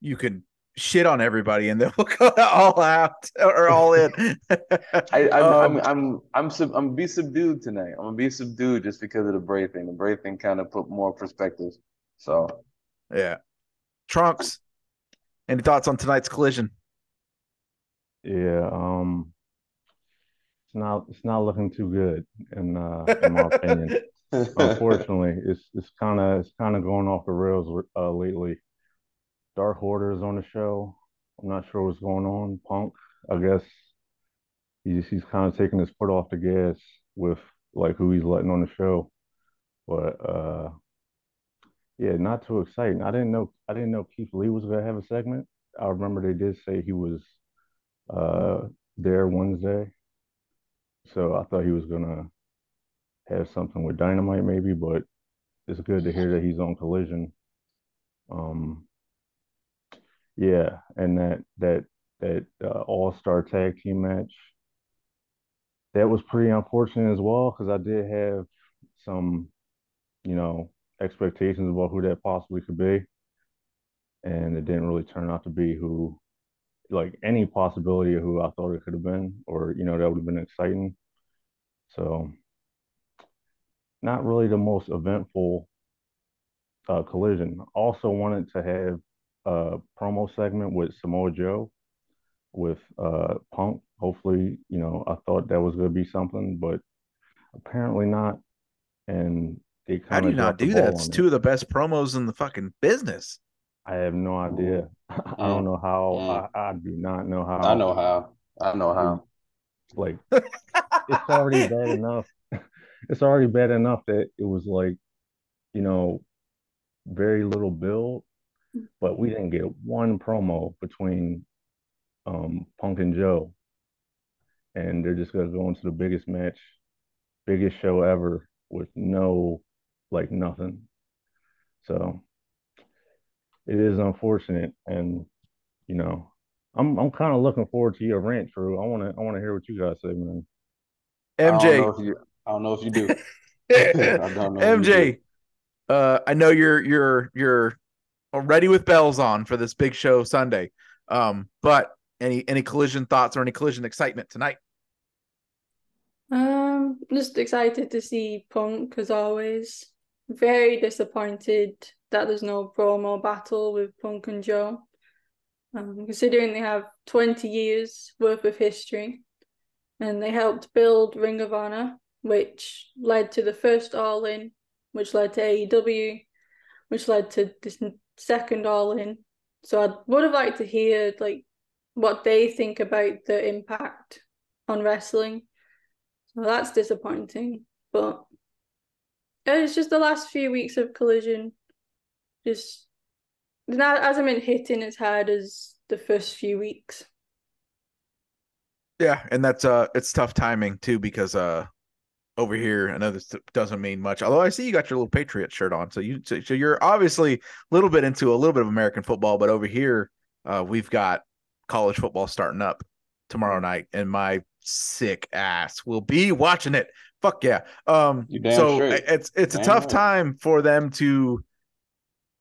you can shit on everybody, and then we'll *laughs* go all out or all in. *laughs* I, I'm, Um, I'm I'm I'm sub, I'm gonna be subdued tonight. I'm gonna be subdued just because of the Bray thing. The Bray thing kind of put more perspective. So yeah, trunks. Any thoughts on tonight's collision? Yeah, um, it's not it's not looking too good in uh in my opinion. *laughs* Unfortunately, it's it's kind of it's kind of going off the rails uh, lately. Dark Order is on the show. I'm not sure what's going on. Punk, I guess he's he's kind of taking his foot off the gas with like who he's letting on the show. But uh, yeah, not too exciting. I didn't know I didn't know Keith Lee was gonna have a segment. I remember they did say he was uh there Wednesday, so I thought he was gonna have something with Dynamite maybe, but it's good to hear that he's on Collision. Um, yeah, and that that that uh, All Star Tag Team match that was pretty unfortunate as well because I did have some, you know, expectations about who that possibly could be, and it didn't really turn out to be who, like any possibility of who I thought it could have been, or you know, that would have been exciting. So not really the most eventful uh, collision. Also wanted to have a promo segment with Samoa Joe with uh, Punk. Hopefully, you know, I thought that was going to be something, but apparently not. And they How do you not do that? It's two of the best promos in the fucking business. I have no idea. *laughs* I don't know how. I, I do not know how. I know how. I know how. Like it's already bad enough. *laughs* It's already bad enough that it was like, you know, very little build, but we didn't get one promo between um Punk and Joe. And they're just gonna go into the biggest match, biggest show ever with no like nothing. So it is unfortunate and you know, I'm I'm kind of looking forward to your rant, True. I wanna I wanna hear what you guys say, man. I don't know MJ, if you. I don't know if you do. *laughs* I don't know if you MJ, uh, I know you're you're you're ready with bells on for this big show Sunday. Um, but any any collision thoughts or any collision excitement tonight? Um, just excited to see Punk as always. Very disappointed that there's no promo battle with Punk and Joe. Um, considering they have 20 years worth of history and they helped build Ring of Honor, which led to the first All In, which led to AEW, which led to this second All In. So I would have liked to hear like what they think about the impact on wrestling. So that's disappointing, but it's just the last few weeks of collision. Just that hasn't been hitting as hard as the first few weeks. Yeah, and that's uh it's tough timing too because uh over here I know this doesn't mean much. Although I see you got your little Patriot shirt on, so you so, so you're obviously a little bit into a little bit of American football, but over here uh we've got college football starting up tomorrow night, and my sick ass will be watching it. Fuck yeah. Um so straight. it's it's a Damn tough right. time for them to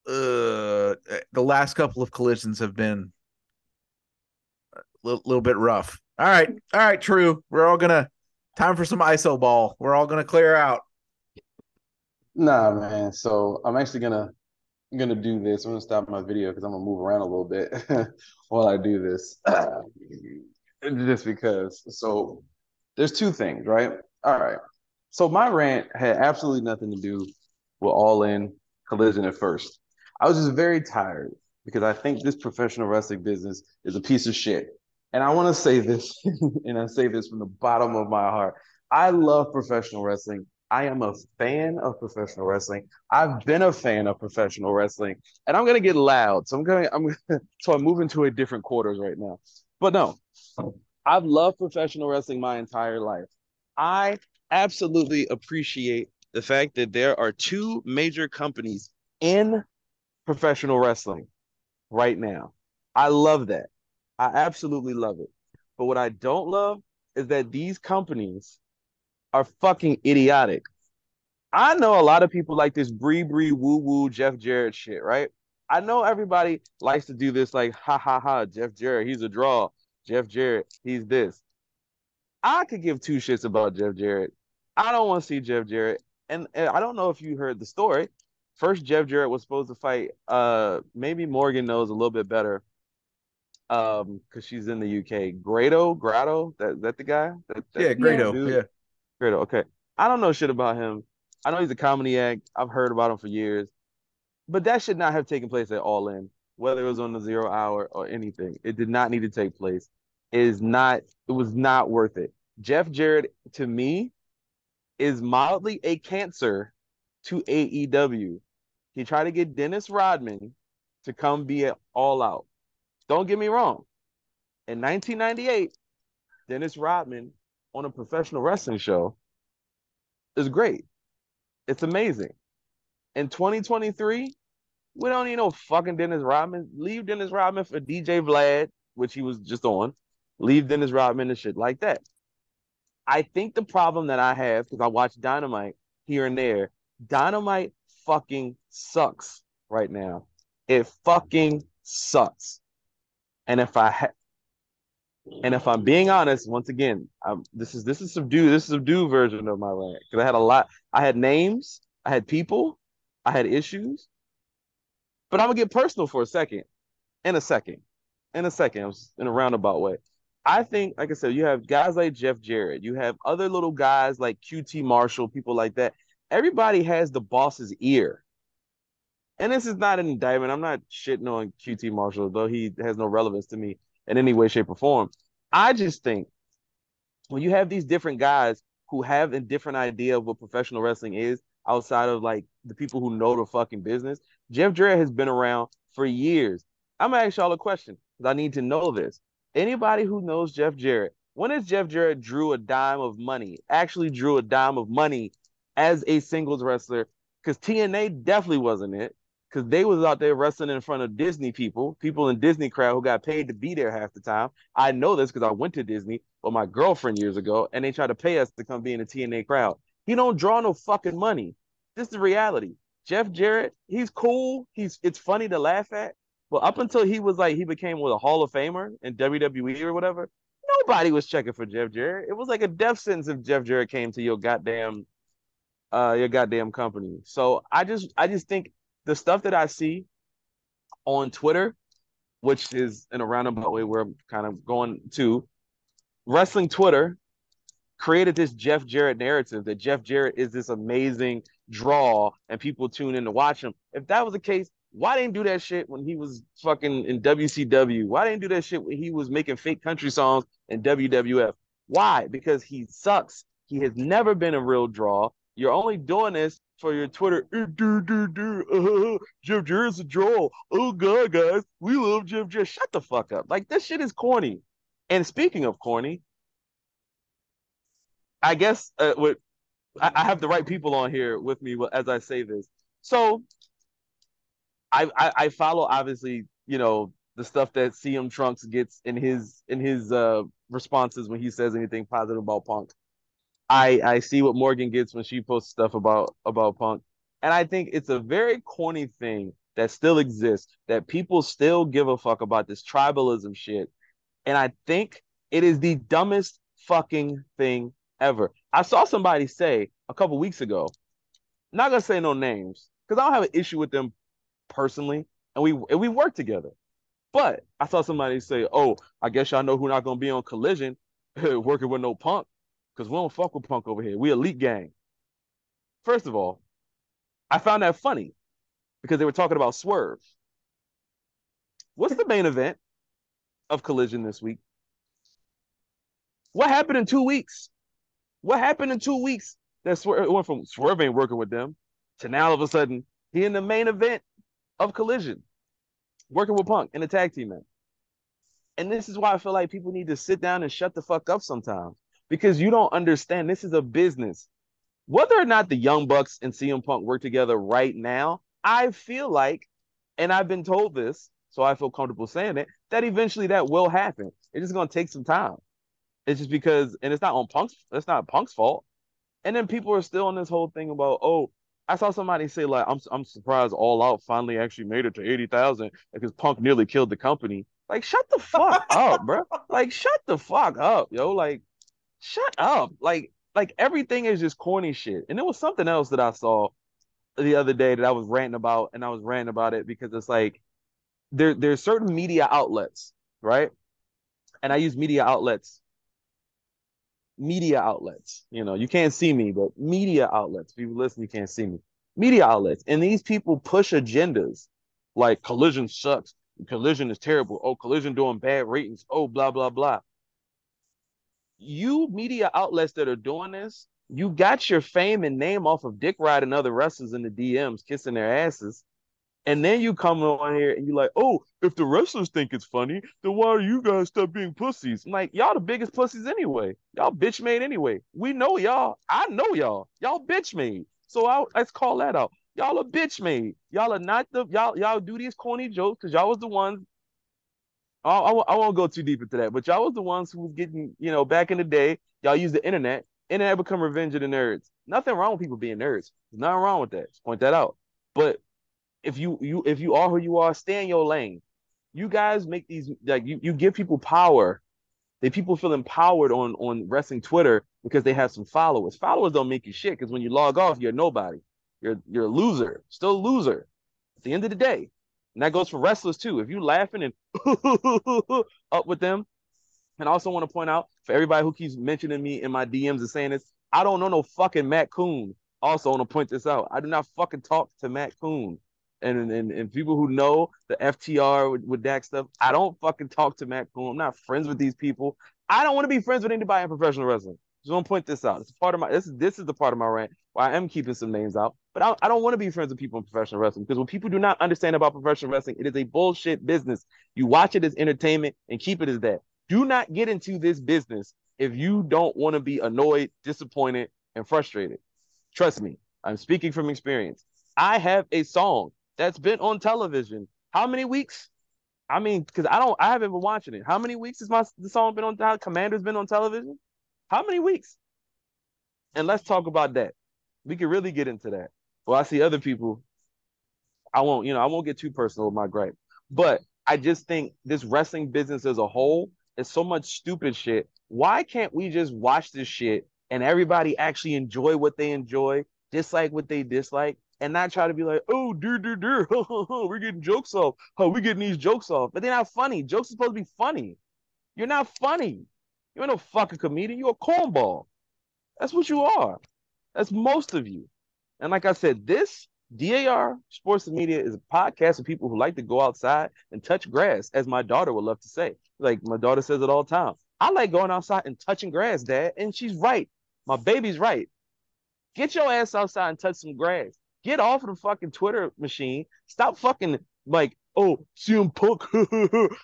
uh the last couple of collisions have been a little, little bit rough. All right. All right, true. We're all gonna time for some ISO ball. We're all gonna clear out. Nah, man. So I'm actually gonna I'm gonna do this. I'm gonna stop my video because I'm gonna move around a little bit *laughs* while I do this. *clears throat* Just because. So there's two things, right? All right. So my rant had absolutely nothing to do with all in collision at first. I was just very tired because I think this professional wrestling business is a piece of shit. And I want to say this, *laughs* and I say this from the bottom of my heart. I love professional wrestling. I am a fan of professional wrestling. I've been a fan of professional wrestling, and I'm gonna get loud. So I'm gonna, I'm *laughs* so I'm moving to a different quarters right now. But no, I've loved professional wrestling my entire life. I absolutely appreciate the fact that there are two major companies in professional wrestling right now. I love that. I absolutely love it. But what I don't love is that these companies are fucking idiotic. I know a lot of people like this bree bree woo woo Jeff Jarrett shit, right? I know everybody likes to do this like ha ha ha Jeff Jarrett, he's a draw. Jeff Jarrett, he's this. I could give two shits about Jeff Jarrett. I don't want to see Jeff Jarrett. And, and I don't know if you heard the story. First, Jeff Jarrett was supposed to fight. Uh, maybe Morgan knows a little bit better. Um, because she's in the UK. Grado, Grado, that that the guy? That, that Yeah, Grado. dude? Yeah. Grado. Okay. I don't know shit about him. I know he's a comedy act. I've heard about him for years. But that should not have taken place at All In, whether it was on the zero hour or anything. It did not need to take place. It is not, it was not worth it. Jeff Jarrett, to me, is mildly a cancer to AEW. He tried to get Dennis Rodman to come be at all out. Don't get me wrong. In 1998, Dennis Rodman on a professional wrestling show is great. It's amazing. In 2023, we don't need no fucking Dennis Rodman. Leave Dennis Rodman for DJ Vlad, which he was just on. Leave Dennis Rodman and shit like that. I think the problem that I have, because I watch Dynamite here and there, Dynamite fucking sucks right now. It fucking sucks. And if I ha- and if I'm being honest, once again, I'm, this is this is subdue this is subdue version of my rant because I had a lot. I had names, I had people, I had issues. But I'm gonna get personal for a second, in a second, in a second, in a roundabout way. I think, like I said, you have guys like Jeff Jarrett, you have other little guys like QT Marshall, people like that. Everybody has the boss's ear. And this is not an indictment. I'm not shitting on QT Marshall, though he has no relevance to me in any way, shape, or form. I just think when you have these different guys who have a different idea of what professional wrestling is outside of like the people who know the fucking business, Jeff Jarrett has been around for years. I'm gonna ask y'all a question because I need to know this. Anybody who knows Jeff Jarrett, when has Jeff Jarrett drew a dime of money, actually drew a dime of money as a singles wrestler? Because TNA definitely wasn't it. Because they was out there wrestling in front of Disney people, people in Disney crowd who got paid to be there half the time. I know this because I went to Disney with my girlfriend years ago, and they tried to pay us to come be in the TNA crowd. He don't draw no fucking money. This is reality. Jeff Jarrett, he's cool. He's it's funny to laugh at. But up until he was like he became what a Hall of Famer in WWE or whatever, nobody was checking for Jeff Jarrett. It was like a death sentence if Jeff Jarrett came to your goddamn uh your goddamn company. So I just I just think the stuff that I see on Twitter, which is in a roundabout way where I'm kind of going to, wrestling Twitter created this Jeff Jarrett narrative that Jeff Jarrett is this amazing draw and people tune in to watch him. If that was the case, why didn't do that shit when he was fucking in WCW? Why didn't do that shit when he was making fake country songs in WWF? Why? Because he sucks. He has never been a real draw. You're only doing this for your Twitter. "Uh, dur, dur, dur, uh, Jeff Jarrett's a draw. Oh god, guys, we love Jeff Jarrett. Shut the fuck up. Like this shit is corny. And speaking of corny, I guess uh, what I, I have the right people on here with me as I say this. So I, I I follow obviously, you know, the stuff that CM Trunks gets in his in his uh responses when he says anything positive about Punk. I I see what Morgan gets when she posts stuff about about Punk. And I think it's a very corny thing that still exists that people still give a fuck about this tribalism shit. And I think it is the dumbest fucking thing ever. I saw somebody say a couple weeks ago, not gonna say no names, because I don't have an issue with them personally, and we and we work together. But I saw somebody say, "Oh, I guess y'all know who not gonna be on Collision, *laughs* working with no Punk, because we don't fuck with Punk over here. We elite gang." First of all, I found that funny because they were talking about Swerve. What's the main event of Collision this week? What happened in two weeks? What happened in two weeks that Swerve went from Swerve ain't working with them to now all of a sudden he in the main event of Collision, working with Punk in a tag team match. And this is why I feel like people need to sit down and shut the fuck up sometimes because you don't understand. This is a business. Whether or not the Young Bucks and CM Punk work together right now, I feel like, and I've been told this, so I feel comfortable saying it, that eventually that will happen. It's just gonna take some time. It's just because, and it's not on Punk's, it's not Punk's fault. And then people are still on this whole thing about, oh, I saw somebody say like, I'm I'm surprised All Out finally actually made it to eighty thousand because Punk nearly killed the company. Like, shut the fuck *laughs* up, bro. Like, shut the fuck up, yo. Like, shut up. Like, like everything is just corny shit. And there was something else that I saw the other day that I was ranting about, and I was ranting about it because it's like there there's certain media outlets, right? And I use media outlets media outlets. You know, you can't see me, but media outlets. People listen, you can't see me. Media outlets. And these people push agendas like collision sucks. Collision is terrible. Oh, collision doing bad ratings. Oh, blah, blah, blah. You media outlets that are doing this, you got your fame and name off of dick riding other wrestlers in the DMs, kissing their asses. And then you come on here and you're like, oh, if the wrestlers think it's funny, then why are you guys stop being pussies? I'm like, y'all the biggest pussies anyway. Y'all bitch made anyway. We know y'all. I know y'all. Y'all bitch made. So I, let's call that out. Y'all are bitch made. Y'all are not the y'all y'all do these corny jokes because y'all was the ones. I, I, I won't go too deep into that, but y'all was the ones who was getting, you know, back in the day, y'all used the internet. Internet become revenge of the nerds. Nothing wrong with people being nerds. There's nothing wrong with that. Just point that out. But if you you if you are who you are, stay in your lane. You guys make these like you, you give people power. They people feel empowered on on wrestling Twitter because they have some followers. Followers don't make you shit because when you log off, you're nobody. You're you're a loser, still a loser. At the end of the day, and that goes for wrestlers too. If you laughing and *laughs* up with them, and I also want to point out for everybody who keeps mentioning me in my DMs and saying this, I don't know no fucking Matt Coon. Also want to point this out. I do not fucking talk to Matt Coon and and, and people who know the FTR with, with Dak stuff, I don't fucking talk to Matt Coon. I'm not friends with these people. I don't want to be friends with anybody in professional wrestling. Just want to point this out. It's part of my this is this is the part of my rant where I am keeping some names out. But I, I don't want to be friends with people in professional wrestling because when people do not understand about professional wrestling, it is a bullshit business. You watch it as entertainment and keep it as that. Do not get into this business if you don't want to be annoyed, disappointed, and frustrated. Trust me, I'm speaking from experience. I have a song that's been on television. How many weeks? I mean, because I don't, I haven't been watching it. How many weeks has my the song been on? How Commander's been on television? How many weeks? And let's talk about that. We can really get into that. Well, I see other people. I won't, you know, I won't get too personal with my gripe, but I just think this wrestling business as a whole is so much stupid shit. Why can't we just watch this shit and everybody actually enjoy what they enjoy, dislike what they dislike, and not try to be like, oh, dear, dear, dear, *laughs* we're getting jokes off. Oh, we're getting these jokes off. But they're not funny. Jokes are supposed to be funny. You're not funny. You're no fucking comedian. You're a cornball. That's what you are. That's most of you. And like I said, this DAR Sports and Media is a podcast of people who like to go outside and touch grass, as my daughter would love to say. Like my daughter says it all the time. I like going outside and touching grass, Dad. And she's right. My baby's right. Get your ass outside and touch some grass. Get off the fucking Twitter machine. Stop fucking like, oh, CM Punk.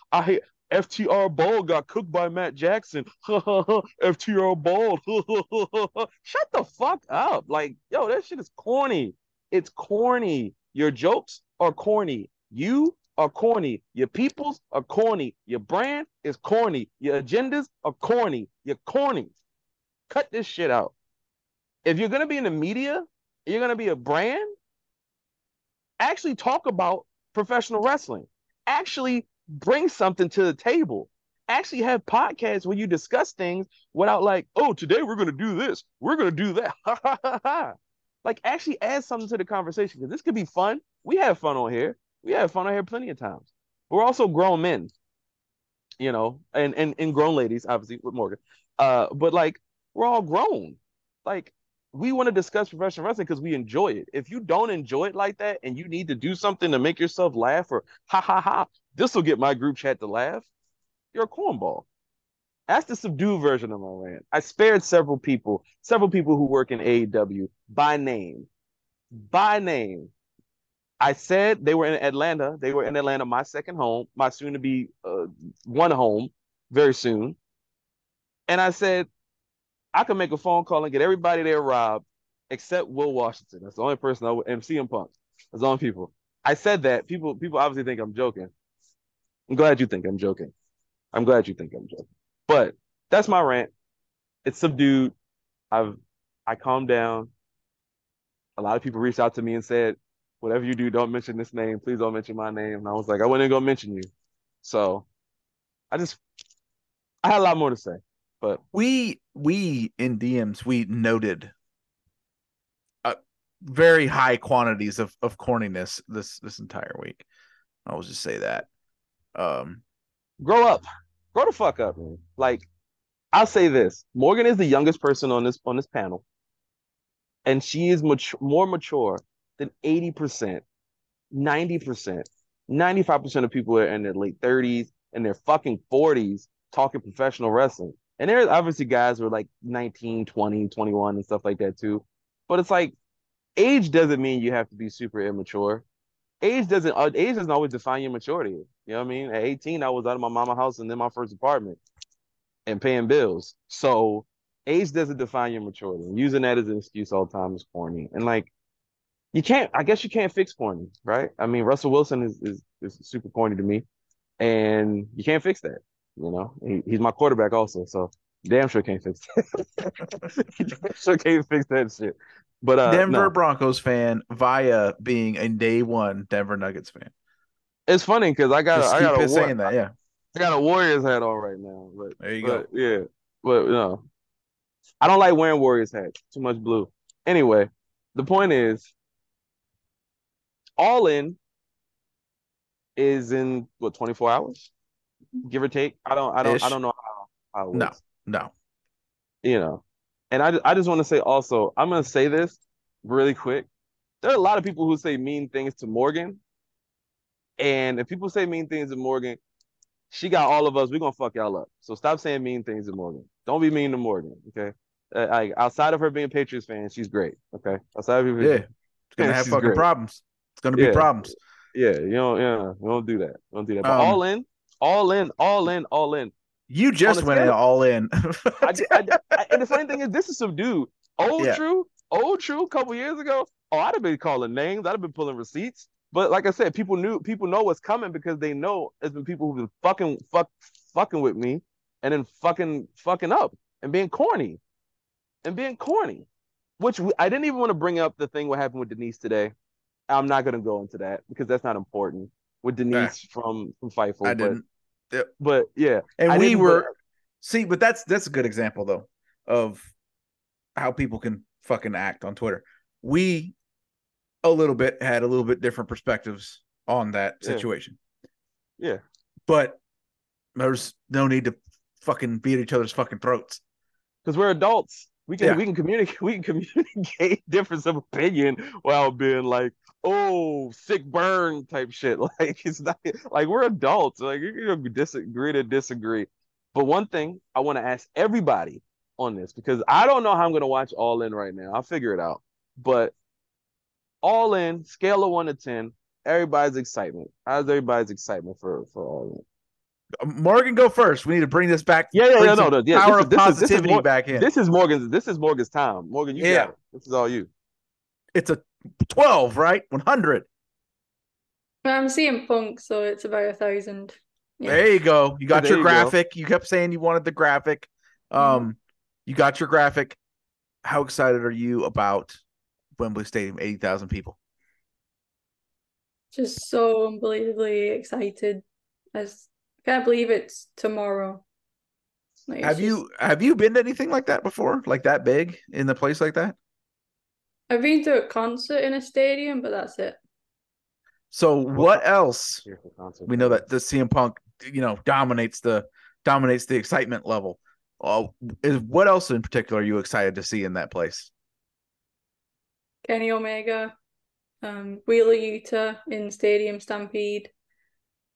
*laughs* I FTR Ball got cooked by Matt Jackson. *laughs* FTR Ball. *laughs* Shut the fuck up. Like, yo, that shit is corny. It's corny. Your jokes are corny. You are corny. Your peoples are corny. Your brand is corny. Your agendas are corny. You're corny. Cut this shit out. If you're gonna be in the media, you're gonna be a brand. Actually, talk about professional wrestling. Actually, bring something to the table. Actually, have podcasts where you discuss things without like, oh, today we're gonna do this, we're gonna do that. *laughs* like, actually add something to the conversation because this could be fun. We have fun on here. We have fun on here plenty of times. We're also grown men, you know, and and and grown ladies, obviously with Morgan. Uh, but like we're all grown. Like we want to discuss professional wrestling because we enjoy it. If you don't enjoy it like that and you need to do something to make yourself laugh or ha ha ha, this will get my group chat to laugh. You're a cornball. That's the subdued version of my rant. I spared several people, several people who work in AEW by name. By name. I said they were in Atlanta. They were in Atlanta, my second home, my soon to be uh, one home very soon. And I said, I can make a phone call and get everybody there robbed except Will Washington. That's the only person I would, and CM Punk. That's the only people. I said that. People people obviously think I'm joking. I'm glad you think I'm joking. I'm glad you think I'm joking. But that's my rant. It's subdued. I've I calmed down. A lot of people reached out to me and said, whatever you do, don't mention this name. Please don't mention my name. And I was like, I wasn't gonna mention you. So I just I had a lot more to say. But we we in DMs we noted uh, very high quantities of of corniness this this entire week. I will just say that. Um, grow up, grow the fuck up. Man. Like I'll say this: Morgan is the youngest person on this on this panel, and she is much more mature than eighty percent, ninety percent, ninety five percent of people are in their late thirties and their fucking forties talking professional wrestling. And there's obviously guys who are like 19, 20, 21 and stuff like that too. But it's like age doesn't mean you have to be super immature. Age doesn't uh, age doesn't always define your maturity. You know what I mean? At 18, I was out of my mama house and then my first apartment and paying bills. So age doesn't define your maturity. And using that as an excuse all the time is corny. And like you can't I guess you can't fix corny, right? I mean Russell Wilson is is, is super corny to me. And you can't fix that. You know, he, he's my quarterback also, so damn sure can't fix that. damn *laughs* sure can't fix that shit. But uh, Denver no. Broncos fan via being a day one Denver Nuggets fan. It's funny because I got Just a, I got a saying that, yeah. I got a Warriors hat on right now. But There you but, Yeah, but no, I don't like wearing Warriors hats. Too much blue. Anyway, the point is, all in is in what 24 hours, give or take. I don't I don't Ish. I don't know how, how it No, works. no. you know. And I, I just want to say also, I'm to say this really quick. There are a lot of people who say mean things to Morgan. And if people say mean things to Morgan, she got all of us. We're to fuck y'all up. So stop saying mean things to Morgan. Don't be mean to Morgan. Okay. Uh, like outside of her being a Patriots fan, she's great. Okay. Outside of her, Yeah. It's gonna Yeah, *laughs* have she's fucking great. problems. It's gonna be Yeah. problems. yeah, you don't. yeah, we don't do that. Don't do that. But Um, all in, all in, all in, all in. You just went in all in. *laughs* I, I, I- and the funny thing is, this is subdued. Old Yeah. true, old true. A couple years ago, oh, I'd have been calling names. I'd have been pulling receipts. But like I said, people knew people know what's coming because they know it's been people who've been fucking fuck fucking with me, and then fucking fucking up and being corny, and being corny. Which we, I didn't even want to bring up the thing what happened with Denise today. I'm not gonna go into that because that's not important with Denise from from Fightful. I but- didn't. Yep. But, yeah, And I we were see, but that's that's a good example though of how people can fucking act on Twitter. We a little bit had a little bit different perspectives on that Yeah. situation. Yeah. But there's no need to fucking beat each other's fucking throats. because we're adults. We can Yeah. we can communicate *laughs* we can communicate difference of opinion while being like, oh, sick burn type shit. *laughs* Like it's not like we're adults. Like you're gonna disagree to disagree. But one thing I want to ask everybody on this because I don't know how I'm gonna watch All In right now. I'll figure it out. But All In, scale of one to ten, everybody's excitement. How's everybody's excitement for for All In? Morgan, go first. We need to bring this back. Yeah, yeah, yeah, no, some no, yeah. Power this, of is- this is- this is positivity Mor- back in. This is Morgan's. This is Morgan's time. Morgan, you Yeah. got it. This is all you. it's a twelve, right? One hundred. I'm seeing Punk, so it's about a thousand. Yeah. There you go. You got there your you go. graphic. You kept saying you wanted the graphic. Um, you got your graphic. How excited are you about Wembley Stadium? Eighty thousand people. Just so unbelievably excited. I s- can't believe it's tomorrow. Like, it's Have just- you have you been to anything like that before? Like that big in the place like that? I've been to a concert in a stadium, but that's it. So what else? Here for concert. We know that the CM Punk, you know, dominates the dominates the excitement level. Uh, is what else in particular are you excited to see in that place? Kenny Omega, um, Wheeler Yuta in Stadium Stampede.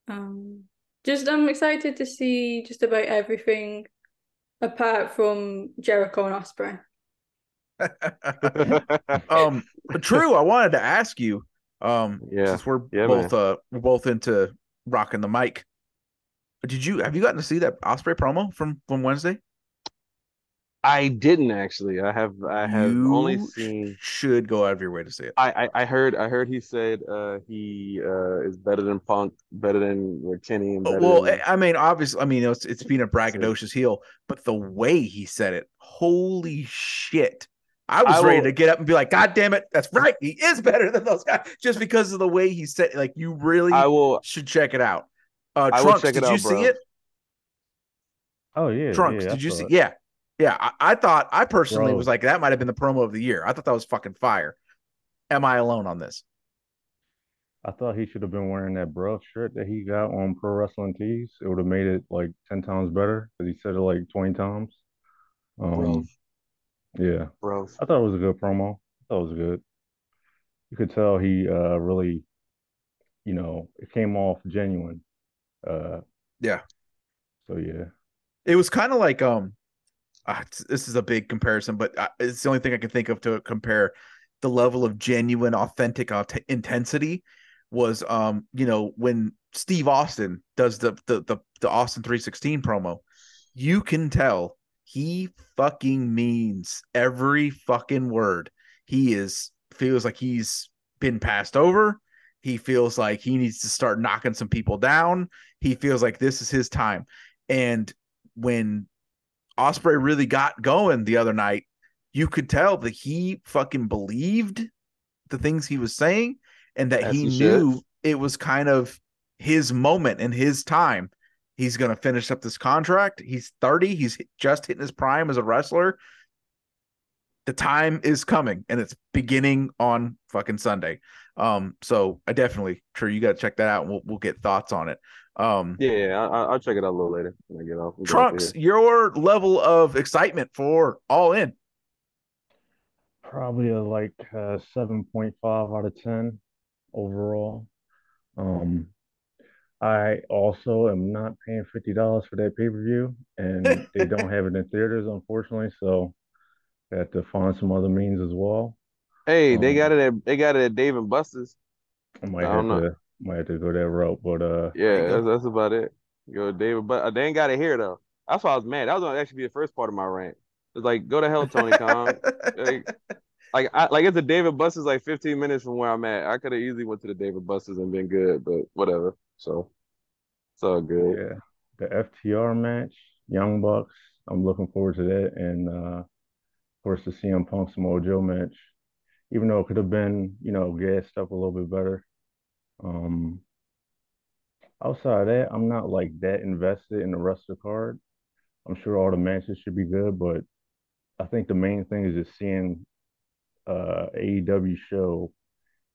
Um, just I'm excited to see just about everything apart from Jericho and Ospreay. *laughs* um, but true. I wanted to ask you, um, Yeah. since we're Yeah, both uh we're both into rocking the mic. Did you have you gotten to see that Ospreay promo from from Wednesday? I didn't actually. I have. I have only seen. Should go out of your way to see it. I, I I heard. I heard he said uh, he uh, is better than Punk, better than uh, Kenny, and better Well, than, I mean, obviously, I mean, it's it's being a braggadocious heel, but the way he said it, holy shit! I was I ready will- to get up and be like, "God damn it, that's right, he is better than those guys," just because of the way he said. it. Like, you really I will. should check it out. Uh, I will Trunks, check it did you out, see it? Oh yeah, Trunks, yeah, did you see? it. Yeah, yeah. I, I thought I personally Bro. was like that might have been the promo of the year. I thought that was fucking fire. Am I alone on this? I thought he should have been wearing that bro shirt that he got on Pro Wrestling Tees. It would have made it like ten times better because he said it like twenty times. Um, Bro. yeah, Bro, I thought it was a good promo. I thought it was good. You could tell he uh really, you know, it came off genuine. Uh, Yeah. so yeah, It was kind of like um, uh, this is a big comparison, but uh, it's the only thing I can think of to compare the level of genuine, authentic aut- intensity was um, you know, when Steve Austin does the the the, the Austin three sixteen promo, you can tell he fucking means every fucking word. He is feels like he's been passed over. He feels like he needs to start knocking some people down. He feels like this is his time. And when Ospreay really got going the other night, you could tell that he fucking believed the things he was saying and that As he he knew it was kind of his moment and his time. He's going to finish up this contract. He's 30. He's just hitting his prime as a wrestler. The time is coming and it's beginning on fucking Sunday. Um, so I definitely, sure, you got to check that out and we'll, we'll get thoughts on it. Um, yeah, yeah. I, I- I'll check it out a little later when I get off. We'll Trunks, through your level of excitement for All In. probably a like uh, seven point five out of ten overall. Um, I also am not paying fifty dollars for that pay per view, and they *laughs* don't have it in theaters, unfortunately. So I have to find some other means as well. it. Hey, they Um, got it at they got it at Dave and Buster's. I might I have don't know. to might have to go that route, but uh, Yeah, that's, that's about it. Go David, but uh, they ain't got it here though. That's why I was mad. That was gonna actually be the first part of my rant. It's like go to hell, Tony Khan. like, like, I, like it's a Dave and Buster's like 15 minutes from where I'm at. I could have easily went to the Dave and Buster's and been good, but whatever. So it's all good. yeah, the FTR match, Young Bucks. I'm looking forward to that, and uh, of course the CM Punk Samoa Joe match. Even though it could have been, you know, gassed up a little bit better. Um, outside of that, I'm not like that invested in the rest of the card. I'm sure all the matches should be good, but I think the main thing is just seeing uh AEW show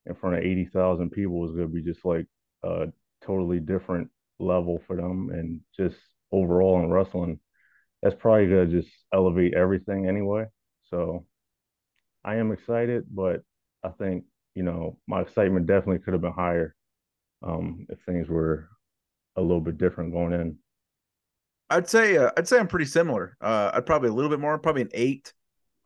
in front of 80,000 people is going to be just like a totally different level for them and just overall in wrestling that's probably going to just elevate everything anyway so I am excited but I think you know my excitement definitely could have been higher um if things were a little bit different going in I'd say uh, I'd say I'm pretty similar. Uh, I'd probably a little bit more, probably an eight.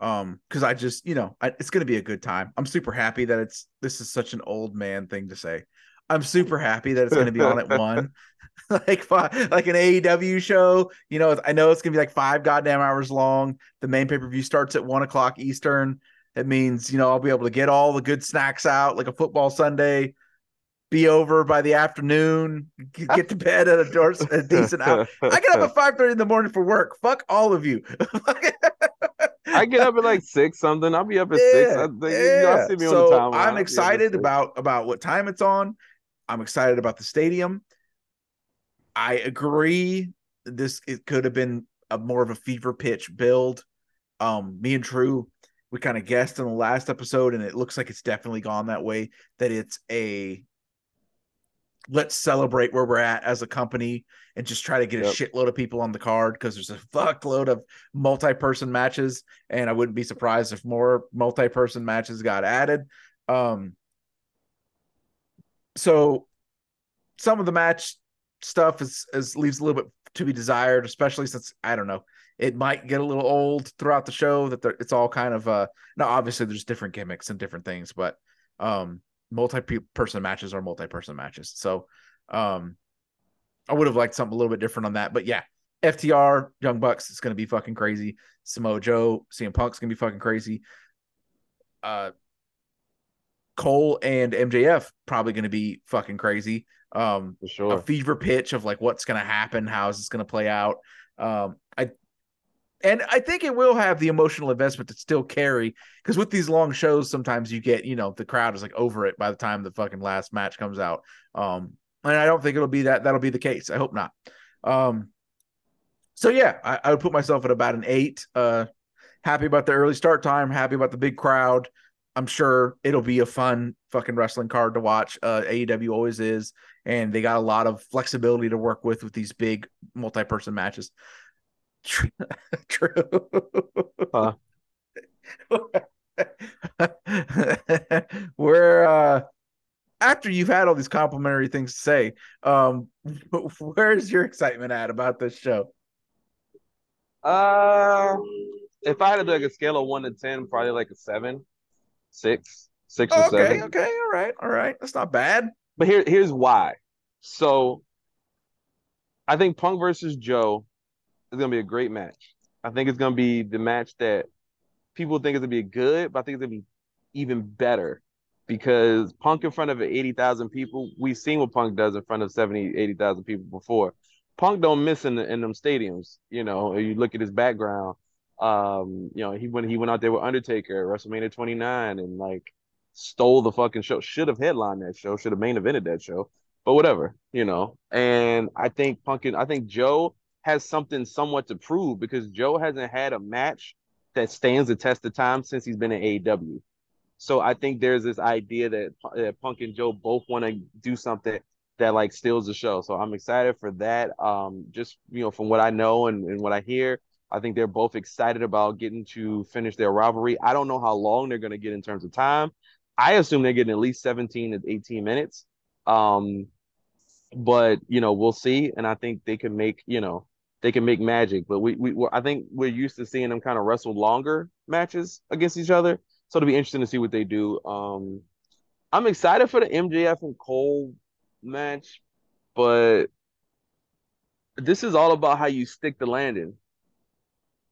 Um, because I just you know I, it's gonna be a good time. I'm super happy that it's this is such an old man thing to say. I'm super happy that it's gonna be on at one, *laughs* *laughs* like five, like an AEW show. You know, I know it's gonna be like five goddamn hours long. The main pay per view starts at one o'clock Eastern. It means you know I'll be able to get all the good snacks out like a football Sunday be over by the afternoon, *laughs* get to bed at a, door, a decent hour. I get up at five thirty in the morning for work. Fuck all of you. *laughs* I get up at like six something. I'll be up at six. I, think- y'all see me so on the timeline. I'll be up I'm excited about about what time it's on. I'm excited about the stadium. I agree. This it could have been a more of a fever pitch build. Um, me and True, we kind of guessed in the last episode, and it looks like it's definitely gone that way. That it's a let's celebrate where we're at as a company and just try to get a shitload of people on the card because there's a *laughs* fuckload of multi-person matches, and I wouldn't be surprised if more multi-person matches got added. Um, so some of the match stuff is, is leaves a little bit to be desired, especially since I don't know it might get a little old throughout the show that it's all kind of uh now obviously there's different gimmicks and different things, but um multi-person matches are multi-person matches. So um I would have liked something a little bit different on that, but yeah, FTR, Young Bucks is going to be fucking crazy. Samoa Joe, CM Punk's going to be fucking crazy. Uh, Cole and MJF probably going to be fucking crazy. Um, for a fever pitch of like what's going to happen, how is this going to play out. Um, I and I think it will have the emotional investment to still carry because with these long shows, sometimes you get you know the crowd is like over it by the time the fucking last match comes out. Um, and I don't think it'll be that that'll be the case. I hope not. Um, so yeah, I, I would put myself at about an eight. Uh, happy about the early start time. Happy about the big crowd. I'm sure it'll be a fun fucking wrestling card to watch. Uh, AEW always is, and they got a lot of flexibility to work with with these big multi-person matches. *laughs* True. Huh. *laughs* Where uh after you've had all these complimentary things to say, um *laughs* where's your excitement at about this show? Uh, if I had to do like a scale of one to ten, probably like a seven, six, six or okay, seven. okay, all right, all right. That's not bad. But here, here's why. So, I think Punk versus Joe is gonna be a great match. I think it's gonna be the match that people think is gonna be good, but I think it's gonna be even better because Punk in front of 80,000 people, we've seen what Punk does in front of 70, 80,000 people before. Punk don't miss in the, in them stadiums. You know, you look at his background. Um, you know, he when he went out there with Undertaker at WrestleMania 29 and like stole the fucking show. Should have headlined that show. Should have main evented that show. But whatever, you know. And I think Punk and I think Joe has something somewhat to prove because Joe hasn't had a match that stands the test of time since he's been in AEW. So I think there's this idea that, that Punk and Joe both want to do something that like steals the show. So I'm excited for that. Um, just you know, from what I know and, and what I hear, I think they're both excited about getting to finish their rivalry. I don't know how long they're gonna get in terms of time. I assume they're getting at least 17 to 18 minutes. Um, but you know, we'll see. And I think they can make, you know, they can make magic. But we we I think we're used to seeing them kind of wrestle longer matches against each other. So it'll be interesting to see what they do. Um, I'm excited for the MJF and Cole match, but this is all about how you stick the landing.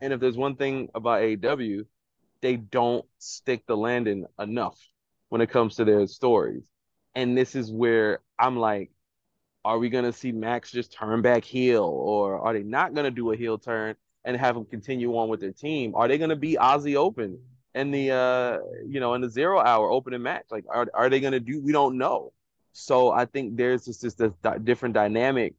And if there's one thing about AEW, they don't stick the landing enough when it comes to their stories. And this is where I'm like, are we gonna see Max just turn back heel, or are they not gonna do a heel turn and have him continue on with their team? Are they gonna be Aussie Open in the uh you know in the zero hour opening match? Like, are are they gonna do? We don't know. So I think there's just this, this di- different dynamic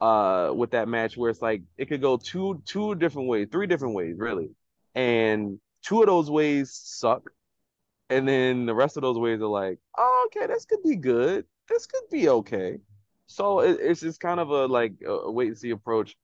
uh with that match where it's like it could go two two different ways, three different ways really, and two of those ways suck, and then the rest of those ways are like, oh, okay, this could be good, this could be okay. So it, it's just kind of a like a, wait and see approach.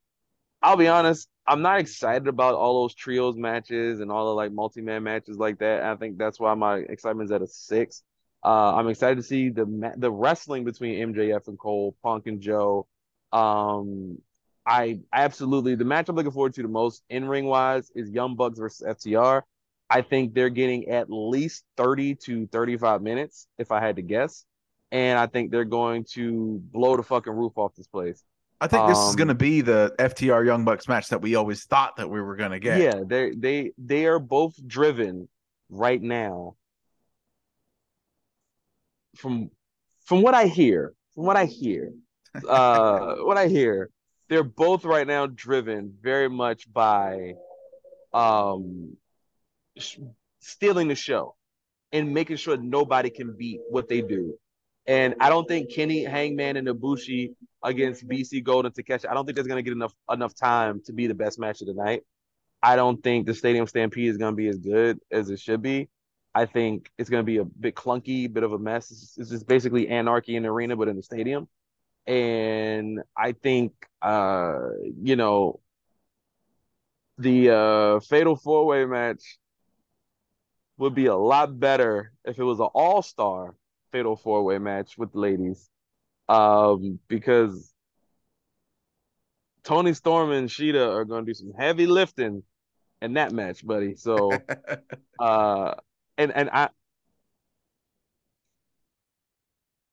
I'll be honest, I'm not excited about all those trios matches and all the like multi-man matches like that. I think that's why my excitement's at a six. Uh, I'm excited to see the the wrestling between MJF and Cole, Punk and Joe. Um, I absolutely the match I'm looking forward to the most in ring wise is Young Bucks versus FTR. I think they're getting at least 30 to 35 minutes, if I had to guess. And I think they're going to blow the fucking roof off this place. I think this is Um, going to be the FTR Young Bucks match that we always thought that we were going to get. Yeah, they they they are both driven right now. From from what I hear, from what I hear, *laughs* uh, what I hear, they're both right now driven very much by, um, sh- stealing the show and making sure nobody can beat what they do. And I don't think Kenny Hangman and Ibushi against BC Gold and Takeshita. I don't think there's gonna get enough enough time to be the best match of the night. I don't think the Stadium Stampede is going to be as good as it should be. I think it's going to be a bit clunky, bit of a mess. It's just, it's just basically anarchy in the arena, but in the stadium. And I think, uh, you know, the uh, Fatal Four Way match would be a lot better if it was an All Star Fatal Four Way match with ladies, um, because Toni Storm and Shida are going to do some heavy lifting in that match, buddy. So, *laughs* uh, and and I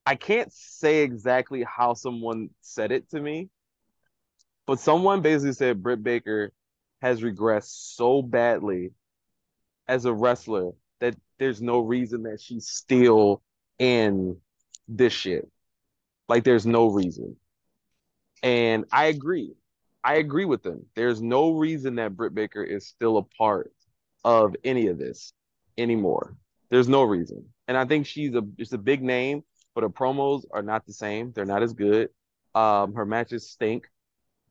I can't say exactly how someone said it to me, but someone basically said Britt Baker has regressed so badly as a wrestler that there's no reason that she's still in this shit. Like there's no reason. And I agree. I agree with them. There's no reason that Britt Baker is still a part of any of this anymore. There's no reason. And I think she's a just a big name, but her promos are not the same. They're not as good. Um, her matches stink.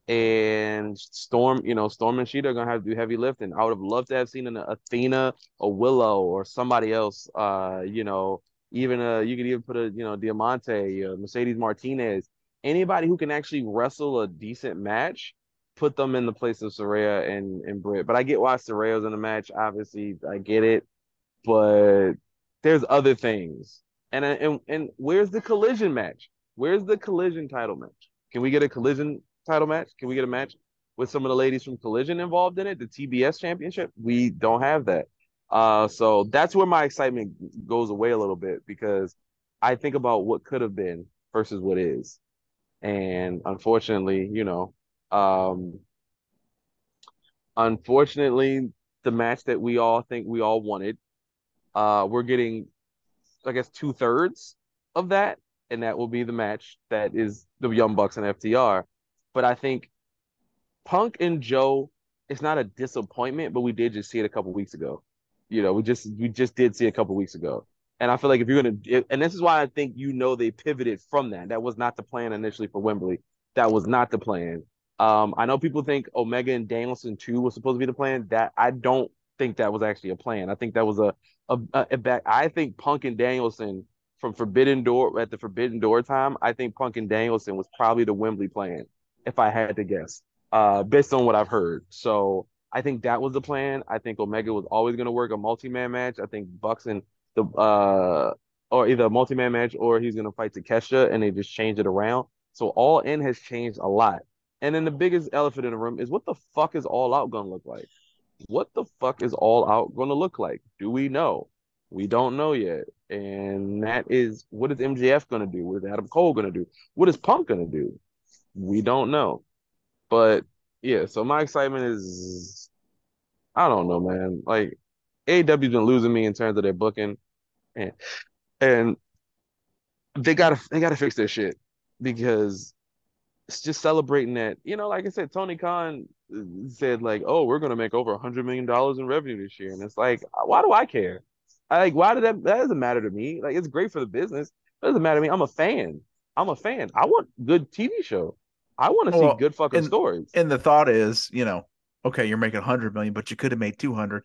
And Storm, you know, Storm and Shida are gonna have to do heavy lifting. I would have loved to have seen an Athena, a Willow, or somebody else. Uh, you know, even uh, you could even put a you know Diamante, uh, Mercedes Martinez, anybody who can actually wrestle a decent match, put them in the place of Saraya and and Britt. But I get why Saraya's in the match. Obviously, I get it, but there's other things. And and and where's the collision match? Where's the collision title match? Can we get a collision title match? Can we get a match with some of the ladies from Collision involved in it? The TBS championship? We don't have that. Uh, so that's where my excitement goes away a little bit because I think about what could have been versus what is. And unfortunately, you know, um, unfortunately, the match that we all think we all wanted, uh, we're getting, I guess, two thirds of that, and that will be the match that is the Young Bucks and FTR. But I think Punk and Joe, it's not a disappointment, but we did just see it a couple weeks ago. You know, we just we just did see a couple weeks ago. And I feel like if you're gonna, and this is why I think you know they pivoted from that. That was not the plan initially for Wembley. That was not the plan. Um, I know people think Omega and Danielson too was supposed to be the plan. That I don't think that was actually a plan. I think that was a a, a, a back. I think Punk and Danielson from Forbidden Door at the Forbidden Door time. I think Punk and Danielson was probably the Wembley plan, if I had to guess, uh, based on what I've heard. So I think that was the plan. I think Omega was always going to work a multi-man match. I think Bucks and the uh or either a multi-man match or he's gonna fight Takeshita and they just changed it around. So all in has changed a lot. And then the biggest elephant in the room is what the fuck is all out gonna look like? What the fuck is all out gonna look like? Do we know? We don't know yet. And that is what is MJF gonna do? What is Adam Cole gonna do? What is Punk gonna do? We don't know. But yeah, so my excitement is I don't know, man. Like AEW's been losing me in terms of their booking, and and they gotta they gotta fix their shit because it's just celebrating that you know, like I said, Tony Khan said like, oh, we're gonna make over a hundred million dollars in revenue this year, and it's like, why do I care? I like, why did that? That doesn't matter to me. Like, it's great for the business. It doesn't matter to me. I'm a fan. I'm a fan. I want good TV show. I want to Well, see good fucking and- stories. And the thought is, you know, okay, you're making 100 million, but you could have made 200.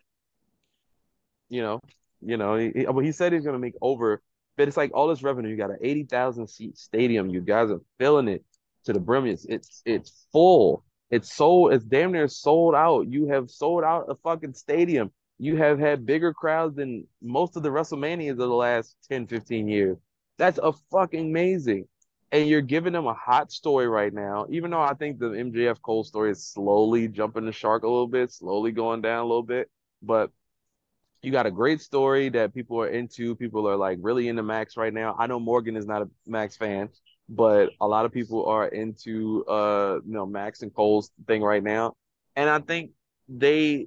you know, you know, he, he- he said he's gonna make over, but it's like all this revenue. You got an eighty thousand seat stadium. You guys are filling it to the brim. It's it's it's full. It's sold. It's damn near sold out. You have sold out a fucking stadium. You have had bigger crowds than most of the WrestleManias of the last 10, 15 years. That's a fucking amazing. And you're giving them a hot story right now. Even though I think the MJF Cole story is slowly jumping the shark a little bit, slowly going down a little bit, but you got a great story that people are into. People are like really into Max right now. I know Morgan is not a Max fan, but a lot of people are into uh you know Max and Cole's thing right now. And I think they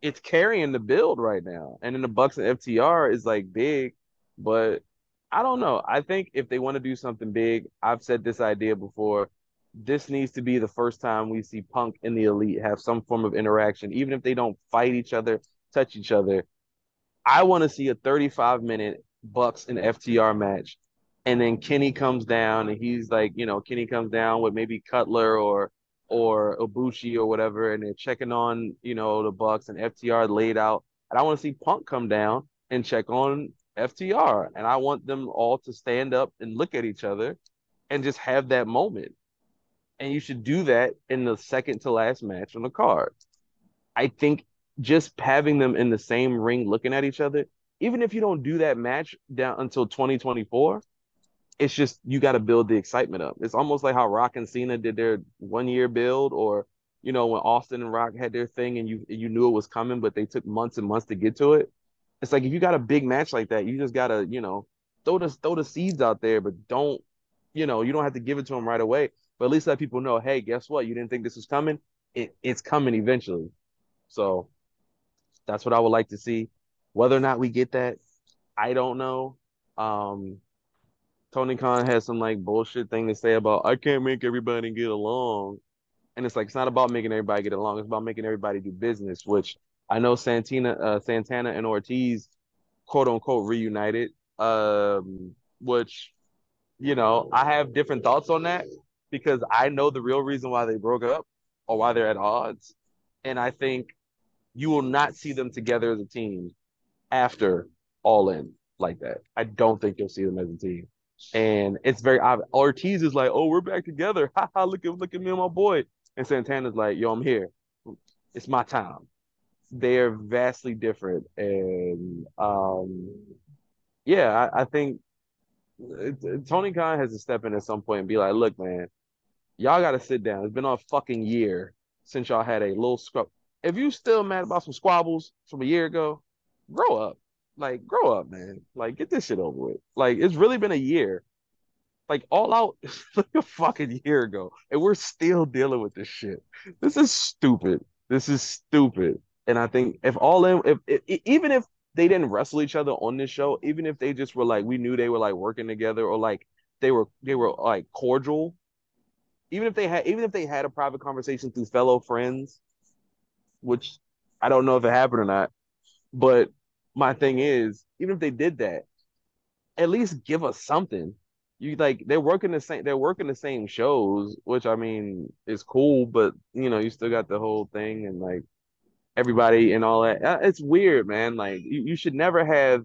it's carrying the build right now. And then the Bucks and FTR is like big, but I don't know. I think if they want to do something big, I've said this idea before. This needs to be the first time we see Punk and the Elite have some form of interaction, even if they don't fight each other, touch each other. I want to see a 35 minute Bucks and FTR match. And then Kenny comes down and he's like, you know, Kenny comes down with maybe Cutler or or Ibushi or whatever, and they're checking on, you know, the Bucks and FTR laid out. And I want to see Punk come down and check on FTR. And I want them all to stand up and look at each other and just have that moment. And you should do that in the second to last match on the card. I think just having them in the same ring looking at each other, even if you don't do that match down until 2024, it's just you got to build the excitement up. It's almost like how Rock and Cena did their one year build, or you know when Austin and Rock had their thing and you you knew it was coming, but they took months and months to get to it. It's like if you got a big match like that, you just gotta you know throw the throw the seeds out there, but don't you know you don't have to give it to them right away. But at least let people know, hey, guess what? You didn't think this was coming. It, it's coming eventually. So that's what I would like to see. Whether or not we get that, I don't know. Um, Tony Khan has some like bullshit thing to say about I can't make everybody get along. And it's like it's not about making everybody get along, it's about making everybody do business, which I know Santina uh, Santana and Ortiz quote unquote reunited. Um, which you know, I have different thoughts on that because I know the real reason why they broke up or why they're at odds. And I think you will not see them together as a team after All In like that. I don't think you'll see them as a team. And it's very obvious. Ortiz is like, "Oh, we're back together. *laughs* Ha ha! Look at look at me and my boy." And Santana's like, "Yo, I'm here. It's my time." They're vastly different, and um, yeah, I, I think Tony Khan has to step in at some point and be like, "Look, man, y'all got to sit down. It's been a fucking year since y'all had a little scrub. If you still mad about some squabbles from a year ago, grow up. Like, grow up, man. Like, get this shit over with. Like, it's really been a year. Like, all out *laughs* like a fucking year ago, and we're still dealing with this shit. This is stupid. This is stupid. And I think if all in, if, if even if they didn't wrestle each other on this show, even if they just were like, we knew they were like working together or like they were they were like cordial. Even if they had even if they had a private conversation through fellow friends, which I don't know if it happened or not, but my thing is, even if they did that, at least give us something. You like they're working the same they're working the same shows, which I mean is cool, but you know, you still got the whole thing and like everybody and all that. Uh, It's weird, man. Like you, you should never have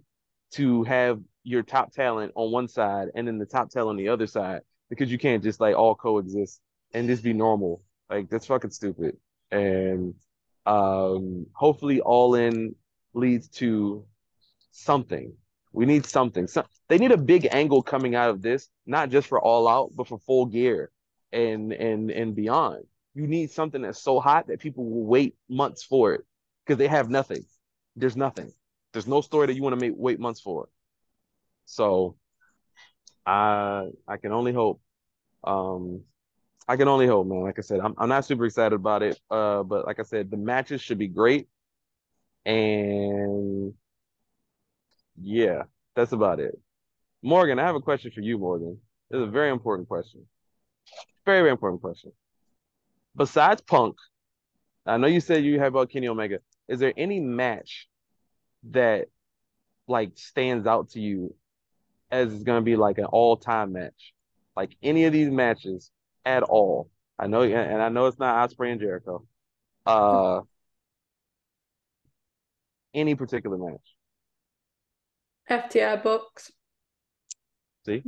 to have your top talent on one side and then the top talent on the other side because you can't just like all coexist and just be normal. Like that's fucking stupid. And um hopefully all in leads to something. We need something. So, they need a big angle coming out of this, not just for all out, but for full gear and and and beyond. You need something that's so hot that people will wait months for it because they have nothing. There's nothing. There's no story that you want to make wait months for. So I I can only hope. Um I can only hope, man. Like I said, I'm I'm not super excited about it. Uh, but like I said, the matches should be great. And yeah, that's about it. Morgan, I have a question for you, Morgan. It's a very important question. Very, very important question. Besides Punk, I know you said you have about Kenny Omega. Is there any match that like stands out to you as it's gonna be like an all-time match? Like any of these matches at all? I know, and I know it's not Ospreay and Jericho. Uh, any particular match? FTR Bucks. See,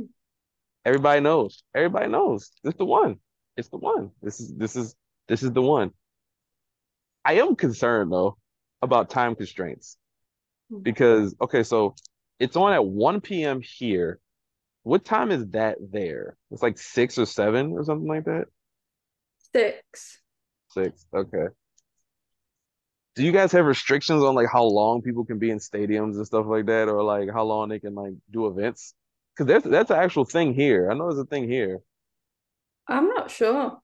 everybody knows. Everybody knows. It's the one. It's the one. This is this is this is the one. I am concerned though about time constraints hmm. because okay, so it's on at 1 p.m. here, what time is that there? It's like six or seven or something like that. Six. Six. Okay. Do you guys have restrictions on like how long people can be in stadiums and stuff like that, or like how long they can like do events? Because that's that's an actual thing here. I know there's a thing here. I'm not sure.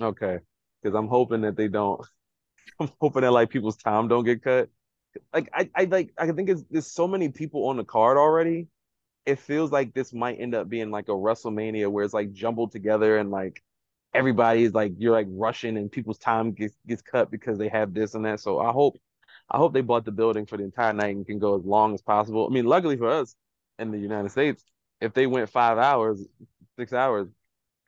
Okay. Because I'm hoping that they don't. *laughs* I'm hoping that like people's time don't get cut. Like I, I like I think it's there's so many people on the card already. It feels like this might end up being like a WrestleMania where it's like jumbled together and like everybody's like you're like rushing and people's time gets gets cut because they have this and that. So I hope I hope they bought the building for the entire night and can go as long as possible. I mean, luckily for us in the United States, if they went five hours, six hours,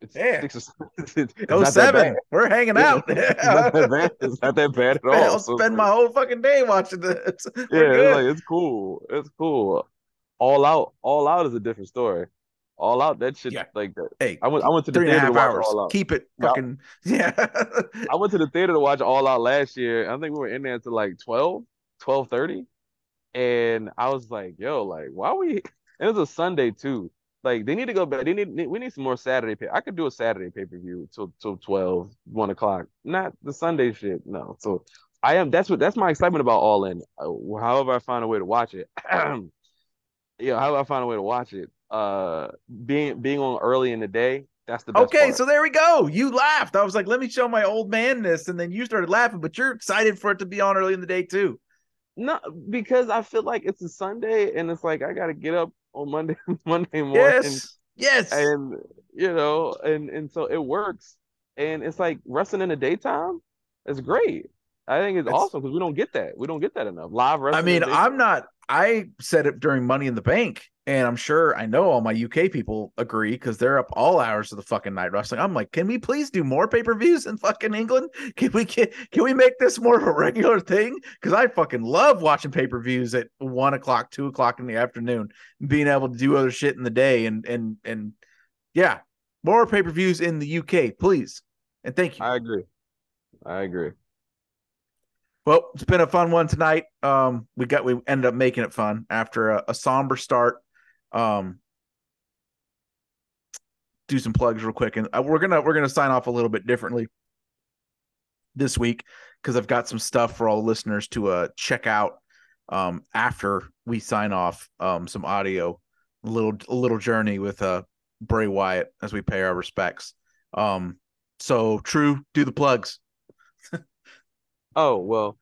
it's Yeah. six or *laughs* it's, it's seven. We're hanging Yeah, out. *laughs* it's not that bad. It's not that bad at *laughs* all. I'll So spend my whole fucking day watching this. yeah, it's like it's cool. It's cool. All out, all out is a different story. All out, that shit Yeah. like that. hey, I went, I went to the and a theater to half watch hours. All Out. Keep it Yeah. fucking yeah. I went to the theater to watch All Out last year. I think we were in there until like 12, 12:30. And I was like, yo, like, why we it was a Sunday too. Like they need to go back. They need we need some more Saturday pay. I could do a Saturday pay-per-view till till 12, 1 o'clock. Not the Sunday shit. No. So I am that's what that's my excitement about All In. Uh, however I find a way to watch it. *clears throat* yeah, however I find a way to watch it. Uh being being on early in the day, that's the best okay, part. so there we go. You laughed. I was like, let me show my old man this, and then you started laughing, but you're excited for it to be on early in the day too. No, because I feel like it's a Sunday and it's like I gotta get up on Monday *laughs* Monday morning Yes. Yes. and you know and and so it works and it's like wrestling in the daytime is great. I think it's That's- awesome because we don't get that. We don't get that enough. Live wrestling. I mean, I'm not. I said it during Money in the Bank, and I'm sure I know all my UK people agree because they're up all hours of the fucking night wrestling. I'm like, can we please do more pay per views in fucking England? *laughs* Can we can, can we make this more of a regular thing? Because I fucking love watching pay per views at one o'clock, two o'clock in the afternoon, being able to do other shit in the day, and and and yeah, more pay per views in the UK, please, and thank you. I agree. I agree. Well, it's been a fun one tonight. Um, we got we ended up making it fun after a, a somber start. Um, do some plugs real quick, and uh, we're gonna we're gonna sign off a little bit differently this week because I've got some stuff for all listeners to uh check out um after we sign off um some audio a little a little journey with uh Bray Wyatt as we pay our respects. Um, so true, do the plugs. *laughs* Oh, well,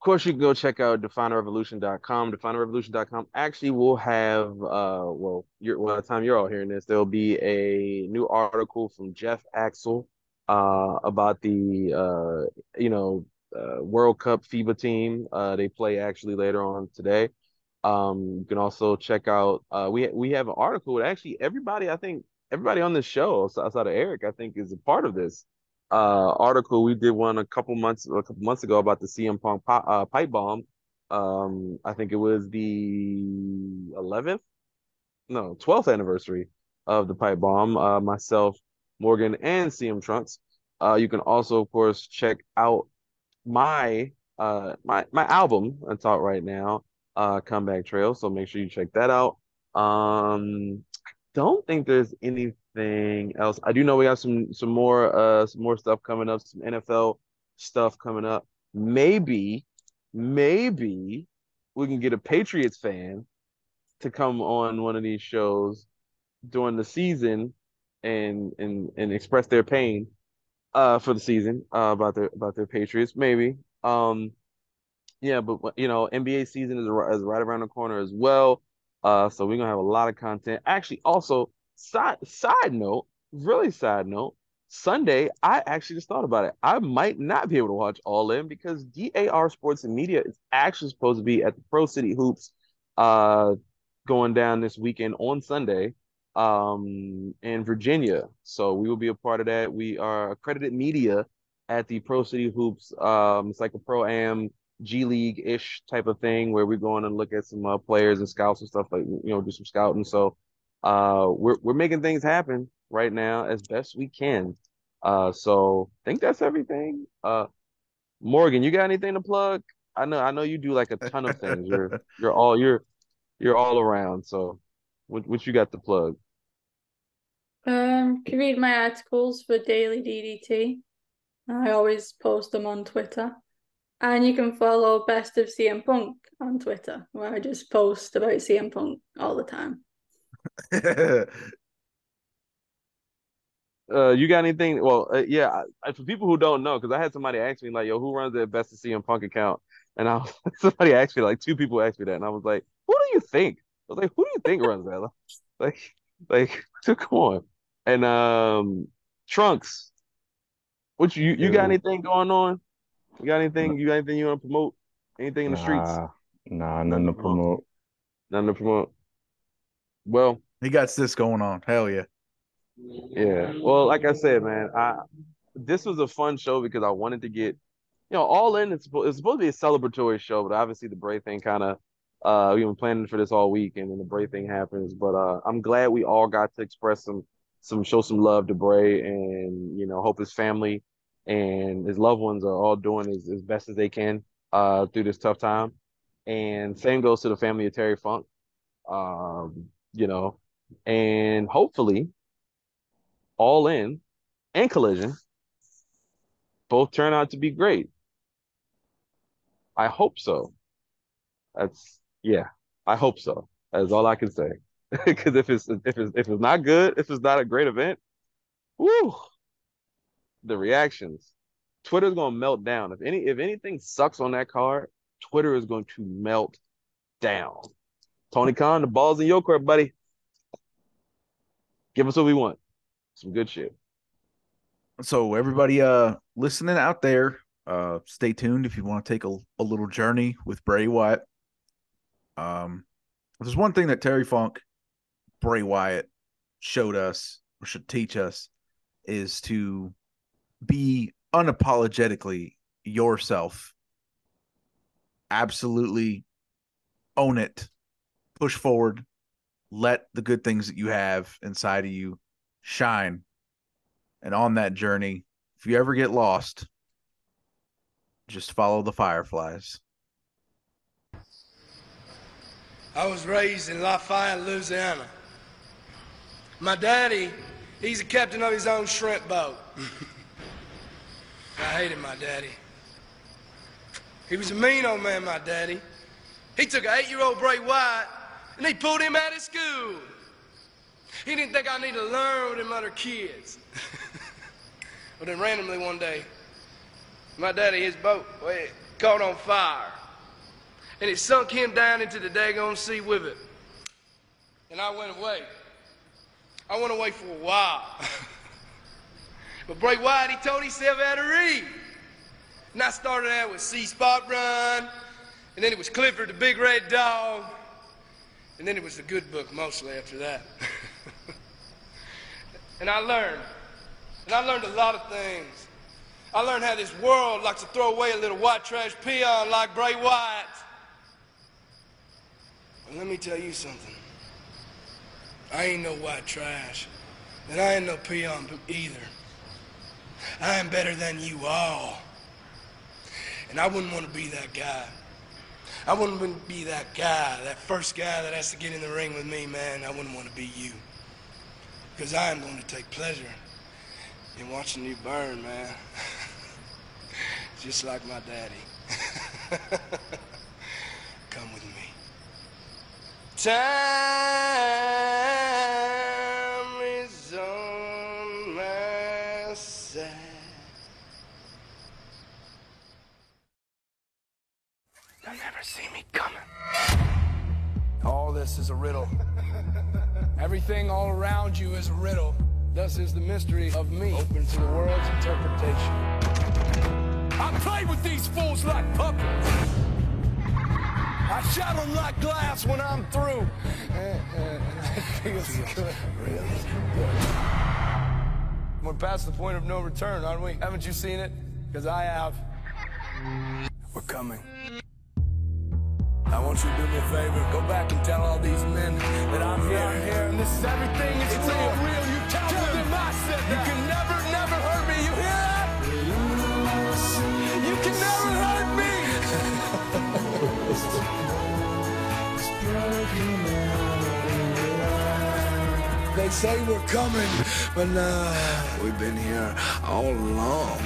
of course you can go check out definerrevolution.com. Definerrevolution.com actually will have uh well, you're well, by the time you're all hearing this, there'll be a new article from Jeff Axel uh about the uh you know uh, World Cup FIBA team. Uh they play actually later on today. Um you can also check out uh we we have an article actually everybody I think everybody on this show outside of Aric I think is a part of this uh article we did one a couple months a couple months ago about the CM Punk uh, pipe bomb. Um, I think it was the 11th, no 12th anniversary of the pipe bomb. Uh, myself, Morgan, and CM Trunks. Uh, you can also, of course, check out my uh my my album that's out right now, uh, Comeback Trail. So make sure you check that out. Um, don't think there's anything else. I do know we got some some more uh some more stuff coming up, some NFL stuff coming up. Maybe, maybe we can get a Patriots fan to come on one of these shows during the season and and and express their pain uh for the season uh about their about their Patriots. Maybe. Um yeah, but you know, NBA season is, is right around the corner as well. Uh, so we're gonna have a lot of content. Actually, also side side note, really side note, Sunday, I actually just thought about it. I might not be able to watch All In because DAR Sports and Media is actually supposed to be at the Pro City Hoops, uh, going down this weekend on Sunday, um, in Virginia. So we will be a part of that. We are accredited media at the Pro City Hoops. Um, it's like a pro am G League ish type of thing where we're going and look at some uh, players and scouts and stuff like you know do some scouting. So uh, we're we're making things happen right now as best we can. Uh, so I think that's everything. Uh, Morgan, you got anything to plug? I know I know you do like a ton of things. You're *laughs* you're all you're you're all around. So, what what you got to plug? Um, can read my articles for Daily DDT. I always post them on Twitter. And you can follow Best of CM Punk on Twitter, where I just post about CM Punk all the time. *laughs* Uh, you got anything? Well, uh, yeah. I, for people who don't know, because I had somebody ask me like, "Yo, who runs the Best of CM Punk account?" And I was, *laughs* somebody asked me like two people asked me that, and I was like, "Who do you think?" I was like, "Who do you think runs that?" Like, like, *laughs* come on. And um, Trunks, what you you got anything going on? You got anything? You got anything you want to promote? Anything in the streets? Nah, nah, nothing to promote. Nothing to promote. Well, he got this going on. Hell yeah. Yeah. Well, like I said, man, I this was a fun show because I wanted to get, you know, all in. It's supposed, it's supposed to be a celebratory show, but obviously the Bray thing kind of, uh, we've been planning for this all week, and then the Bray thing happens. But uh, I'm glad we all got to express some, some show some love to Bray, and you know, hope his family and his loved ones are all doing as, as best as they can uh through this tough time. And same goes to the family of Terry Funk. Um, you know, and hopefully all in and collision both turn out to be great. I hope so. That's yeah, I hope so. That's all I can say. *laughs* Because if it's if it's if it's not good, if it's not a great event, woo, the reactions. Twitter's gonna melt down. If any if anything sucks on that card, Twitter is going to melt down. Tony Khan, the ball's in your court, buddy. Give us what we want. Some good shit. So everybody uh listening out there, uh stay tuned if you want to take a, a little journey with Bray Wyatt. Um there's one thing that Terry Funk, Bray Wyatt showed us or should teach us is to be unapologetically yourself. Absolutely own it. Push forward. Let the good things that you have inside of you shine. And on that journey, if you ever get lost, just follow the fireflies. I was raised in Lafayette, Louisiana. My daddy, he's a captain of his own shrimp boat. *laughs* I hated my daddy. He was a mean old man, my daddy. He took an eight-year-old Bray Wyatt and he pulled him out of school. He didn't think I needed to learn with them other kids. *laughs* but then randomly one day, my daddy, his boat, well, caught on fire. And it sunk him down into the daggone sea with it. And I went away. I went away for a while. *laughs* but Bray Wyatt, he told himself how to read. And I started out with See Spot Run, and then it was Clifford the Big Red Dog, and then it was the good book mostly after that. *laughs* and I learned. And I learned a lot of things. I learned how this world likes to throw away a little white trash peon like Bray Wyatt. And let me tell you something. I ain't no white trash. And I ain't no peon either. I am better than you all. And I wouldn't want to be that guy. I wouldn't be that guy, that first guy that has to get in the ring with me, man. I wouldn't want to be you. Because I am going to take pleasure in watching you burn, man. *laughs* Just like my daddy. *laughs* Come with me. Time this is a riddle. Everything all around you is a riddle. Thus is the mystery of me open to the world's interpretation. I play with these fools like puppets. I shatter them like glass when I'm through. *laughs* We're past the point of no return, aren't we? Haven't you seen it? Because I have. We're coming won't you do me a favor? Go back and tell all these men that I'm here. I'm here. And this is everything is it's real. real. You tell them I said that. You can never, never hurt me. You hear that? You can never hurt me. *laughs* they say we're coming, but nah, we've been here all along.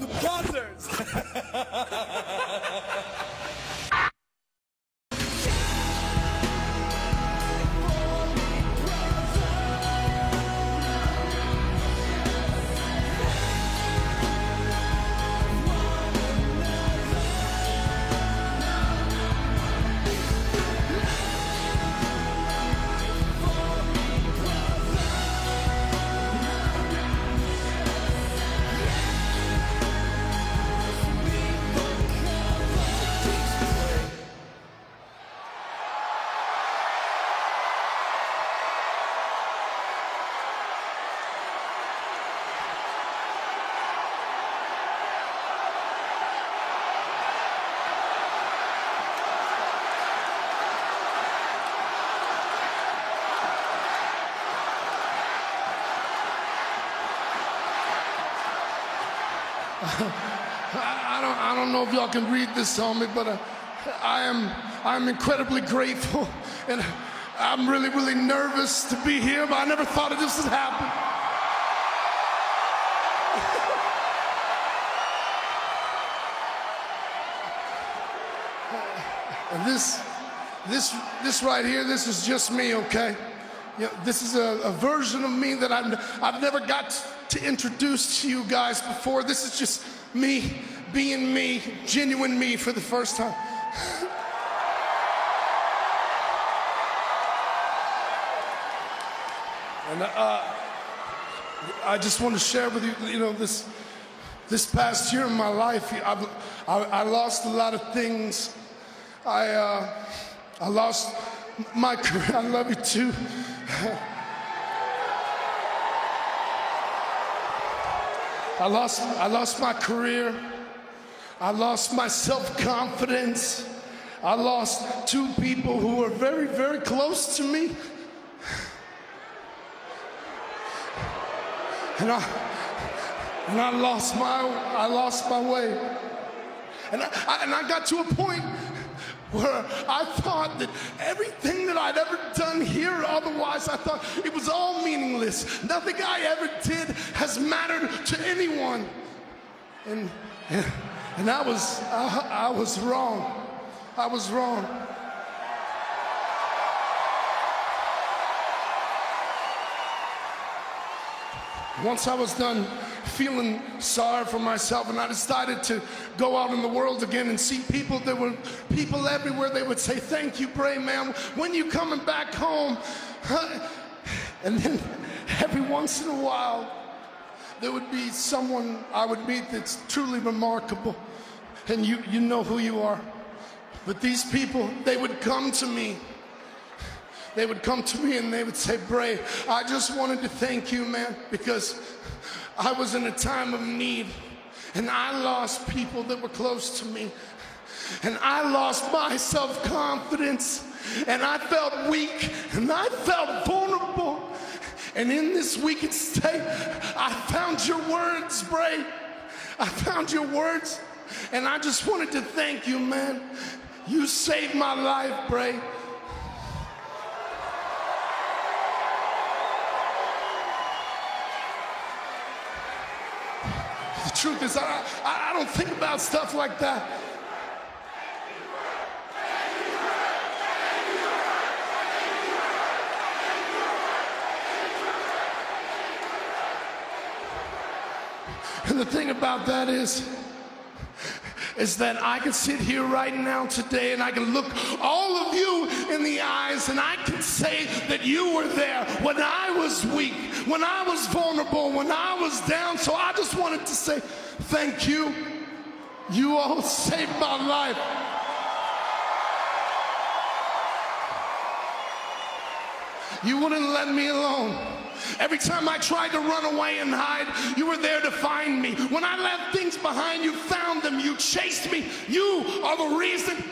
The brothers. *laughs* don't I don't know if y'all can read this on me, but uh, I am I'm incredibly grateful, *laughs* and I'm really really nervous to be here. But I never thought of this would happen. *laughs* And this this this right here, this is just me, okay? Yeah, this is a, a version of me that I've, I've never got to introduce to you guys before. This is just me being me, genuine me for the first time. And uh, I just want to share with you, you know, this this past year in my life, I've, I, I lost a lot of things. I uh, I lost my career. I love you too. *laughs* I lost, I lost my career. I lost my self confidence. I lost two people who were very, very close to me. And I, and I lost my, I lost my way. And I, I, and I got to a point where I thought that everything that I'd ever done here, otherwise, I thought it was all meaningless. Nothing I ever did has mattered to anyone. And, and, and I, was, I, I was wrong. I was wrong. Once I was done feeling sorry for myself, and I decided to go out in the world again and see people. There were people everywhere. They would say, "Thank you, Bray, man. When you coming back home?" *laughs* And then every once in a while, there would be someone I would meet that's truly remarkable, and you you know who you are. But these people, they would come to me they would come to me and they would say, Bray, I just wanted to thank you, man, because I was in a time of need and I lost people that were close to me. And I lost my self confidence and I felt weak and I felt vulnerable. And in this weakened state, I found your words, Bray. I found your words. And I just wanted to thank you, man. You saved my life, Bray. The truth is, I, I, I don't think about stuff like that. And the thing about that is, is that I can sit here right now today and I can look all of you in the eyes and I can say that you were there when I was weak, when I was vulnerable, when I was down. So I just wanted to say thank you. You all *laughs* saved my life. You wouldn't let me alone. Every time I tried to run away and hide, you were there to find me. When I left things behind, you found them. You chased me. You are the reason.